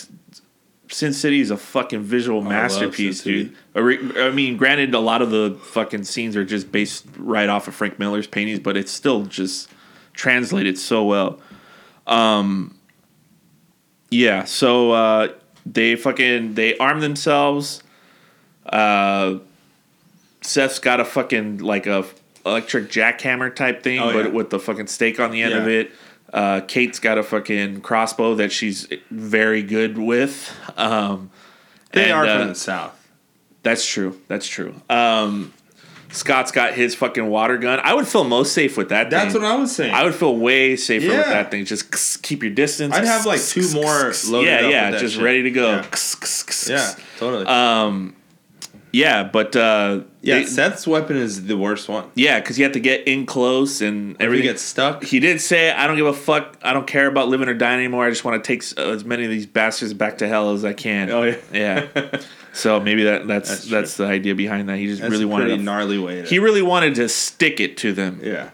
Sin City is a fucking visual masterpiece, dude. I I mean, granted, a lot of the fucking scenes are just based right off of Frank Miller's paintings, but it's still just translated so well. Um, yeah, so uh, they fucking they arm themselves. Uh, Seth's got a fucking like a electric jackhammer type thing, Oh, but yeah. with the fucking stake on the end of it. Uh, Kate's got a fucking crossbow that she's very good with. Um, They and, are uh, from the south. that's true. That's true. Um, Scott's got his fucking water gun. I would feel most safe with that. That's thing. what I was saying. I would feel way safer with that thing. Just keep your distance. I'd have like two more loaded Yeah, up yeah, just shit. ready to go. Yeah. Yeah, totally. Um, yeah, but uh, yeah, they- Seth's weapon is the worst one. yeah, because you have to get in close and everything. gets stuck, He did say, "I don't give a fuck. I don't care about living or dying anymore. I just want to take as many of these bastards back to hell as I can." Oh, yeah. yeah. <laughs> So maybe that that's That's that's, the idea behind that. He just that's really a wanted to, gnarly way. To, he really wanted to stick it to them. yeah,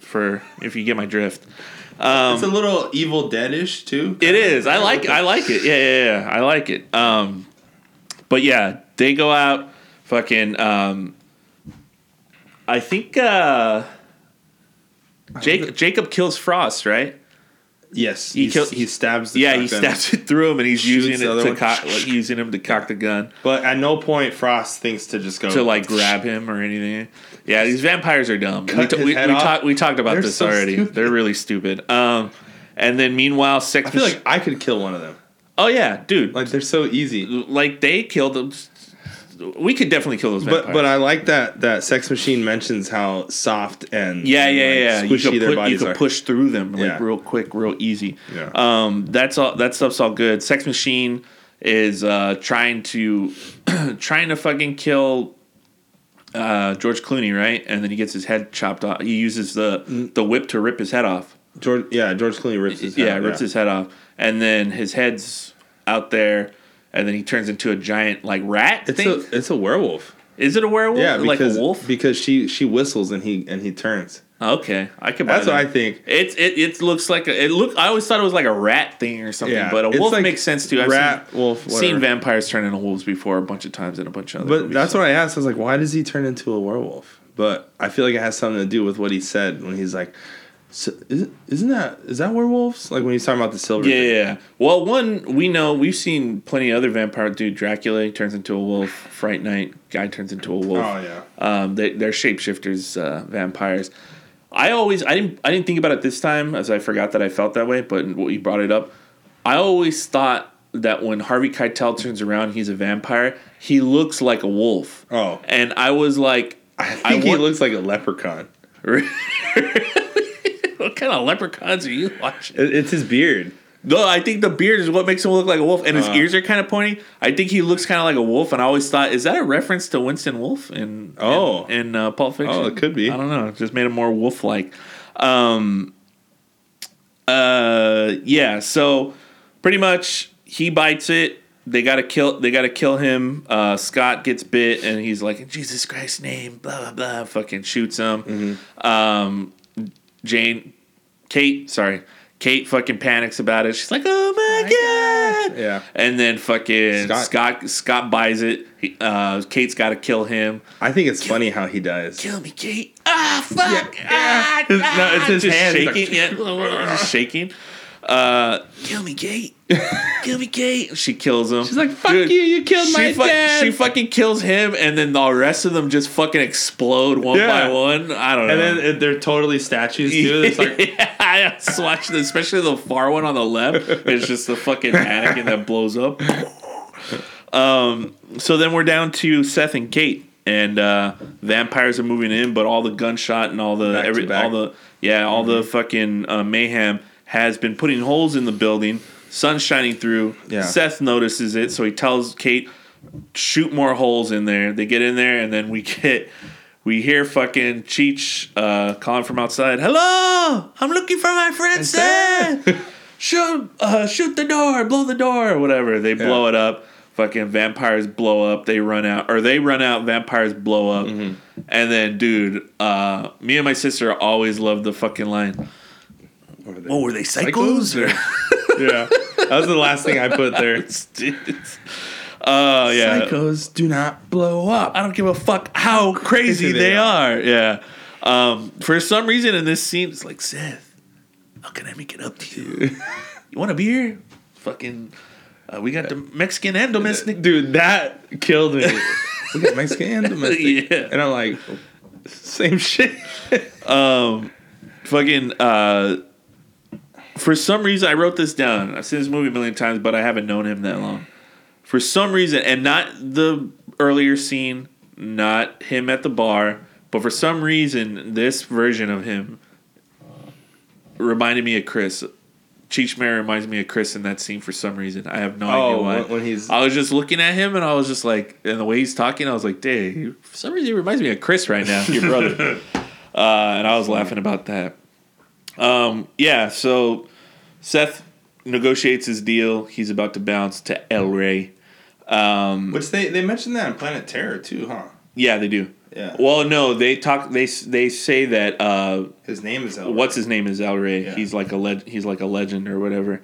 For if you get my drift, it's a little Evil Deadish too. it is. I like I like it. Yeah, yeah, yeah. I like it. Um, but yeah, they go out. Fucking. Um, I think uh, Jake, Jacob kills Frost, right? Yes, He he kill- he stabs. The yeah, he stabs it through him, and he's using it to cock, like, using him to cock the gun But at no point Frost thinks to just go to like grab him or anything. Yeah, these vampires are dumb. We, t- we, we, talk, we talked about They're this so already. stupid. They're really stupid. Um, and then meanwhile, sex. I feel like I could kill one of them. oh yeah, dude. Like they're so easy. Like they killed them. We could definitely kill those vampires. But but I like that that Sex Machine mentions how soft and yeah, yeah, yeah. You squishy could, their put, you bodies could are. push through them like Yeah. real quick, real easy. Yeah. Um, that's all. That stuff's all good. Sex Machine is uh, trying to <clears throat> trying to fucking kill uh, George Clooney, right? And then he gets his head chopped off. He uses the the whip to rip his head off. George, yeah, George Clooney rips his head. yeah, rips his head off, and then his head's out there, and then he turns into a giant like rat It's thing. a it's a werewolf. Is it a werewolf? Yeah, like because a wolf. because she she whistles and he and he turns. Okay, I can. Buy That's what. I think. It's it. It looks like a. It look. I always thought it was like a rat thing or something, Yeah, but a wolf like makes sense too. I've rat, seen, wolf, seen vampires turn into wolves before a bunch of times in a bunch of other. But movies. that's what I asked. I was like, why does he turn into a werewolf? But I feel like it has something to do with what he said when he's like, so, isn't, isn't that is that werewolves? Like when he's talking about the silver. Yeah, thing. yeah. Well, one we know we've seen plenty of other vampire dude. Dracula turns into a wolf. Fright Night guy turns into a wolf. Oh yeah. Um, they, they're shapeshifters, uh, vampires. I always I didn't I didn't think about it this time as I forgot that I felt that way. But when you brought it up, I always thought that when Harvey Keitel turns around, he's a vampire. He looks like a wolf. Oh. and I was like, I think he want- looks like a leprechaun. <laughs> what kind of leprechauns are you watching? It's his beard. No, I think the beard is what makes him look like a wolf, and his Uh. ears are kind of pointy. I think he looks kind of like a wolf, and I always thought, is that a reference to Winston Wolf in Oh. in, in uh, Pulp Fiction? Oh, it could be. I don't know. It just made him more wolf-like. Um, uh, yeah. So pretty much, he bites it. They gotta kill. They gotta kill him. Uh, Scott gets bit, and he's like, "In Jesus Christ's name!" Blah blah blah. Fucking shoots him. Mm-hmm. Um, Jane, Kate, sorry, Kate fucking panics about it. She's like, "Oh my god!" Yeah. And then fucking Scott- Scott Scott, buys it. He, uh, Kate's got to kill him. I think it's funny how he dies. Kill me, Kate. Ah, fuck. Ah, His- no, ah, it's his just hand. He's shaking. yeah, <laughs> just shaking. Uh, kill me, Kate. Kill me, Kate. She kills him. She's like, "Fuck you, you killed my fu- dad." She fucking kills him, and then the rest of them just fucking explode one Yeah. by one. I don't know. And then they're totally statues too. <laughs> It's like yeah, I just watched it, especially the far one on the left. It's just the fucking mannequin that blows up. Um, so then we're down to Seth and Kate, and uh, vampires are moving in, but all the gunshot and all the Back every all the yeah all the fucking uh, mayhem has been putting holes in the building. Sun's shining through. Yeah. Seth notices it, so he tells Kate, "Shoot more holes in there." They get in there, and then we get. We hear fucking Cheech uh, calling from outside. Hello, I'm looking for my friend Seth. <laughs> shoot, uh, shoot the door, blow the door, or whatever. They blow it up. Fucking vampires blow up. They run out, or they run out. Vampires blow up, Mm-hmm. and then, dude, uh, me and my sister always loved the fucking line. Oh, were they psychos? or- <laughs> yeah. That was the last thing I put there. <laughs> Oh yeah, Psychos do not blow up. I don't give a fuck how crazy They they are. Yeah. Um, for some reason in this scene, it's like Seth, how can I make it up to you? <laughs> you want a beer? Fucking, uh, we got the Mexican and domestic. Dude, that killed me. we got Mexican and domestic. Yeah. And I'm like, same shit. um, Fucking. Uh, for some reason, I wrote this down. I've seen this movie a million times, but I haven't known him that long. For some reason, and not the earlier scene, not him at the bar, but for some reason, this version of him reminded me of Chris. Cheech Marin reminds me of Chris in that scene for some reason. I have no idea Oh, why. when- when he's- I was just looking at him and I was just like, and the way he's talking, I was like, "Dang, for some reason he reminds me of Chris right now, your brother." <laughs> uh, and I was laughing about that. Um, yeah, so Seth negotiates his deal. He's about to bounce to El Rey. Um, Which they, they mentioned that in Planet Terror too, huh? yeah, they do. Yeah. Well, no, they talk. They they say that uh, His name is El. Rey. what's his name is El Rey. Yeah. He's like a leg- he's like a legend or whatever.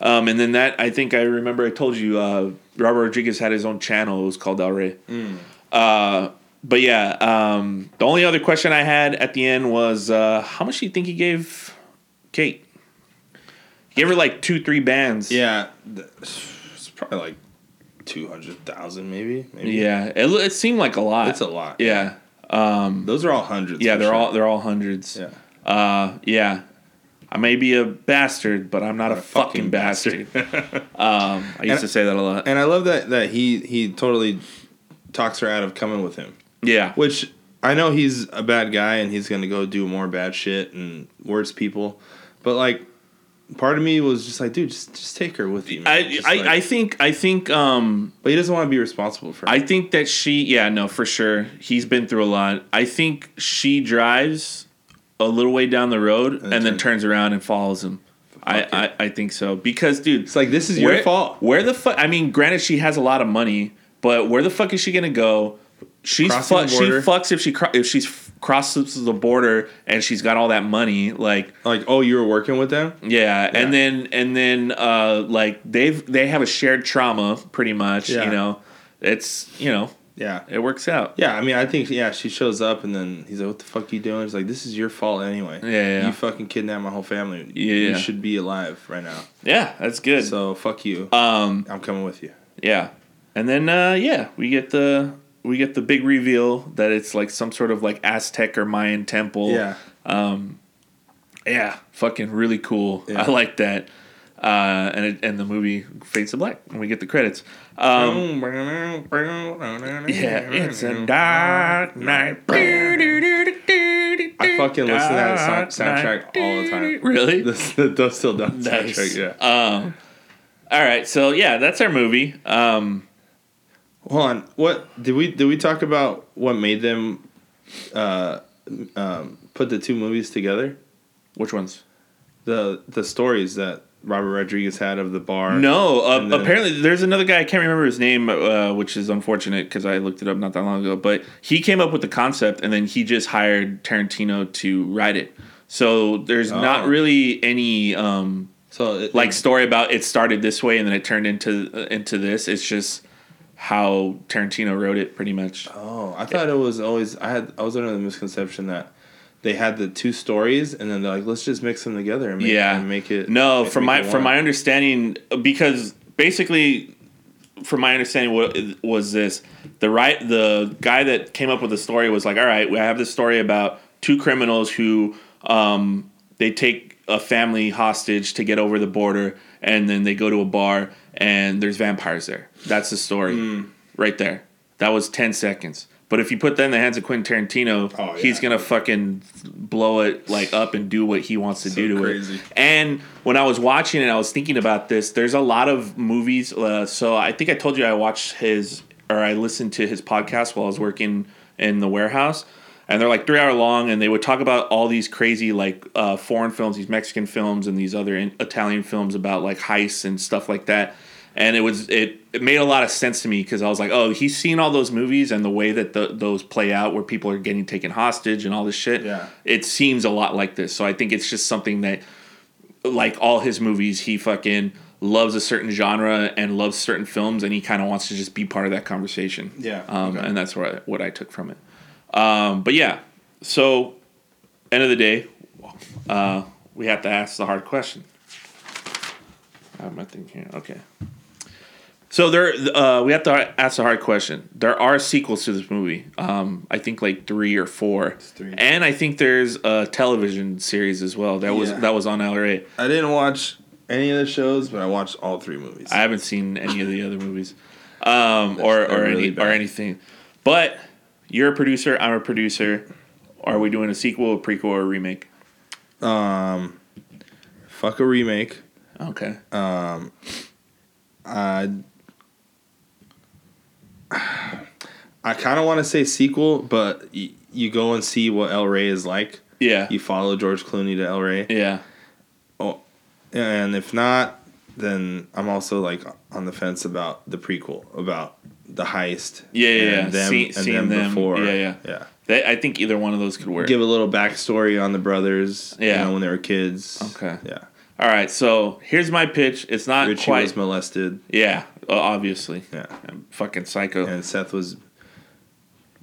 Um, and then that I think I remember I told you uh, Robert Rodriguez had his own channel. It was called El Rey. Uh, but yeah, um, the only other question I had at the end was uh, how much do you think he gave Kate? He gave her like two, three bands. Yeah. It's probably like 200,000 maybe. maybe. yeah. It, it seemed like a lot. It's a lot. Yeah, Um, Those are all hundreds. yeah. They're sure. all they're all hundreds. Yeah. Uh, yeah. I may be a bastard, but I'm not a, a fucking, fucking bastard. <laughs> um, I used And- to say that a lot. And I love that that he he totally talks her out of coming with him. Yeah. Which I know he's a bad guy and he's gonna go do more bad shit and worse people, but like part of me was just like, dude, just just take her with you. man. I Just I, like- I think I think um but he doesn't want to be responsible for. Her. I think that she yeah no for sure he's been through a lot. I think she drives a little way down the road and, then then turn- turns around and follows him. I, I I think so because dude, it's like this is your where, fault. Where the fuck? I mean, granted, she has a lot of money, but where the fuck is she gonna go? She's Crossing fu- the she border. fucks if she cro- if she's crosses the border and she's got all that money. Like Like, oh, you were working with them. yeah, and then and then uh like they've they have a shared trauma pretty much. Yeah. You know, it's you know Yeah. it works out. Yeah, I mean, I think yeah, she shows up and then he's like, "What the fuck you doing?" He's like, "This is your fault anyway. Yeah, yeah. You fucking kidnapped my whole family. Yeah, you should be alive right now. Yeah, that's good. So fuck you. um, I'm coming with you." yeah, and then uh, yeah, we get the we get the big reveal that it's like some sort of like Aztec or Mayan temple. Yeah. yeah, fucking really cool. Yeah. I like that. Uh, and it, and the movie fades to black and we get the credits. Um, yeah, it's a dark night. I fucking listen to that song, soundtrack all the time. Really? <laughs> The, the Still Done Nice. soundtrack. Yeah. Um, all right, so yeah, that's our movie. Um, Hold on. What did we did we talk about? What made them uh, um, put the two movies together? which ones? The the stories that Robert Rodriguez had of the bar. No, uh, then- apparently there's another guy. I can't remember his name, uh, which is unfortunate because I looked it up not that long ago. But he came up with the concept, and then he just hired Tarantino to write it. So there's not Oh. really any um, So it, like story about it started this way and then it turned into uh, into this. It's just how Tarantino wrote it, pretty much. Oh, I thought it was always. I had. I was under the misconception that they had the two stories, and then they're like, let's just mix them together and make, yeah, and make it. No, from my from my understanding, because basically, from my understanding, what was this? The right, the guy that came up with the story was like, all right, we have this story about two criminals who um, they take a family hostage to get over the border, and then they go to a bar and there's vampires there. That's the story, Hmm. right there. That was ten seconds. But if you put that in the hands of Quentin Tarantino, Oh, yeah. he's gonna fucking blow it like up and do what he wants to do to crazy. it. And when I was watching it, I was thinking about this. There's a lot of movies. Uh, so I think I told you I watched his or I listened to his podcast while I was working in the warehouse. And they're like three hour long, and they would talk about all these crazy like uh, foreign films, these Mexican films, and these other in- Italian films about like heists and stuff like that. And it was it, it made a lot of sense to me because I was like, oh, he's seen all those movies and the way that the, those play out, where people are getting taken hostage and all this shit. Yeah. it seems a lot like this. So I think it's just something that like all his movies, he fucking loves a certain genre and loves certain films, and he kind of wants to just be part of that conversation. Yeah, um, okay. and that's what I, what I took from it. Um, but yeah, so end of the day, uh, we have to ask the hard question. I have my thing here. Okay. So there, uh, we have to ask the hard question. There are sequels to this movie. Um, I think like three or four, three. and I think there's a television series as well. That was Yeah. that was on El Rey. I didn't watch any of the shows, but I watched all three movies. I haven't seen any of the other movies, <laughs> um, or or really any or anything. But you're a producer. I'm a producer. Are we doing a sequel, a prequel, or a remake? um, fuck a remake. Okay. Um, I I kind of want to say sequel, but y- you go and see what El Rey is like. Yeah. You follow George Clooney to El Rey. Yeah. Oh, and if not, then I'm also like on the fence about the prequel about the heist. Yeah, yeah, and yeah. Them, See- and seeing them them, before. yeah, yeah. yeah. They, I think either one of those could work. Give a little backstory on the brothers. Yeah. You know, when they were kids. Okay. Yeah. All right. So here's my pitch. It's not Richie quite. was molested. yeah. Uh, obviously. Yeah. I'm fucking psycho. And Seth was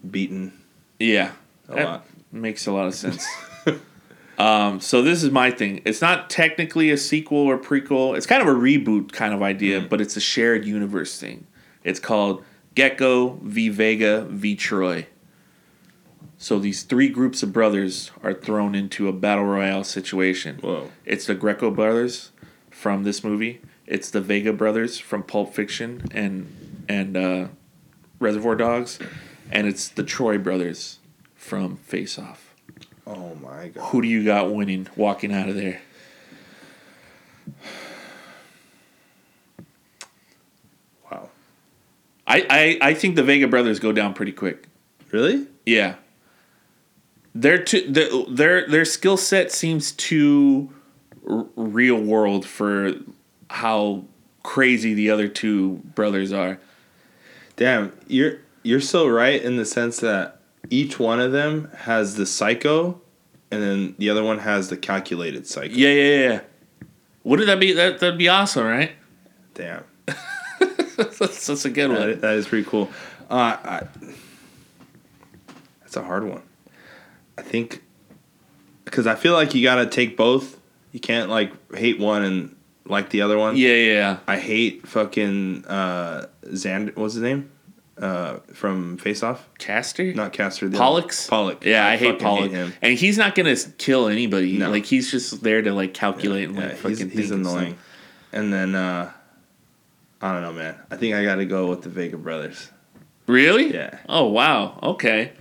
beaten Yeah. a That lot. Makes a lot of sense. <laughs> um, so this is my thing. It's not technically a sequel or prequel. It's kind of a reboot kind of idea, Mm. but it's a shared universe thing. It's called Gecko v Vega v Troy. So these three groups of brothers are thrown into a battle royale situation. Whoa. It's the Gecko brothers from this movie. It's the Vega brothers from Pulp Fiction and and uh, Reservoir Dogs, and it's the Troy brothers from Face Off. Oh my god! Who do you got winning walking out of there? Wow. I, I, I think the Vega brothers go down pretty quick. Really? Yeah. Their too, their their, their skill set seems too r- real world for how crazy the other two brothers are. Damn, you're you're so right in the sense that each one of them has the psycho, and then the other one has the calculated psycho. Yeah, yeah, yeah. Wouldn't that be that? That'd be awesome, right? Damn, <laughs> that's, that's a good one. that, that is pretty cool. Uh, I, that's a hard one. I think because I feel like you gotta take both. You can't like hate one and like the other one. Yeah, yeah, yeah. I hate fucking uh, Xander. What's his name? Uh, from Face Off. Castor, Not Castor. the Pollux. Pollock. Yeah, I, hate fucking Pollock, him. and he's not gonna kill anybody. No. Like he's just there to like calculate and like Yeah, fucking. he's, he's annoying. And then uh, I don't know, man. I think I got to go with the Vega brothers. Really? Yeah. Oh wow. Okay.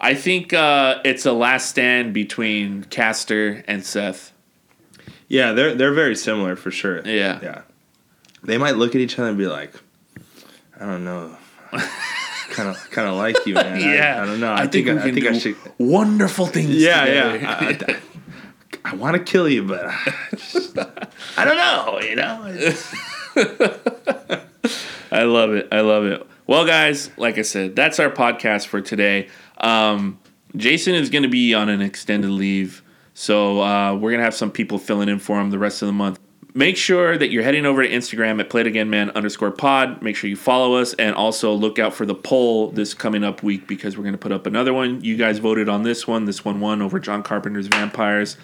I think uh, it's a last stand between Castor and Seth. Yeah, they're they're very similar for sure. Yeah. Yeah. They might look at each other and be like, I don't know. kind of kind of like you, man. I- I, don't know. I, think, we I, I think I should. wonderful things. Yeah, together. yeah. I, I, I want to kill you, but I, just, I don't know. You know. <laughs> I love it. I love it. Well, guys, like I said, that's our podcast for today. Um, Jason is going to be on an extended leave, so uh, we're to have some people filling in for him the rest of the month. Make sure that you're heading over to Instagram at playitagainman underscore pod. Make sure you follow us and also look out for the poll this coming up week because we're going to put up another one. You guys voted on this one. This one won over John Carpenter's Vampires.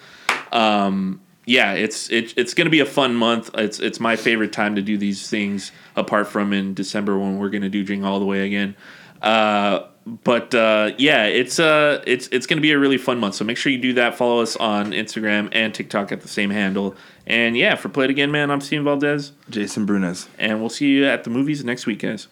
Um, yeah, it's it, it's going to be a fun month. It's it's my favorite time to do these things, apart from in December when we're going to do Jingle All the Way again. Uh, but uh, yeah, it's uh it's it's going to be a really fun month. So make sure you do that. Follow us on Instagram and TikTok at the same handle. And yeah, for Play It Again, man, I'm Steven Valdez, Jason Brunez. and we'll see you at the movies next week, guys.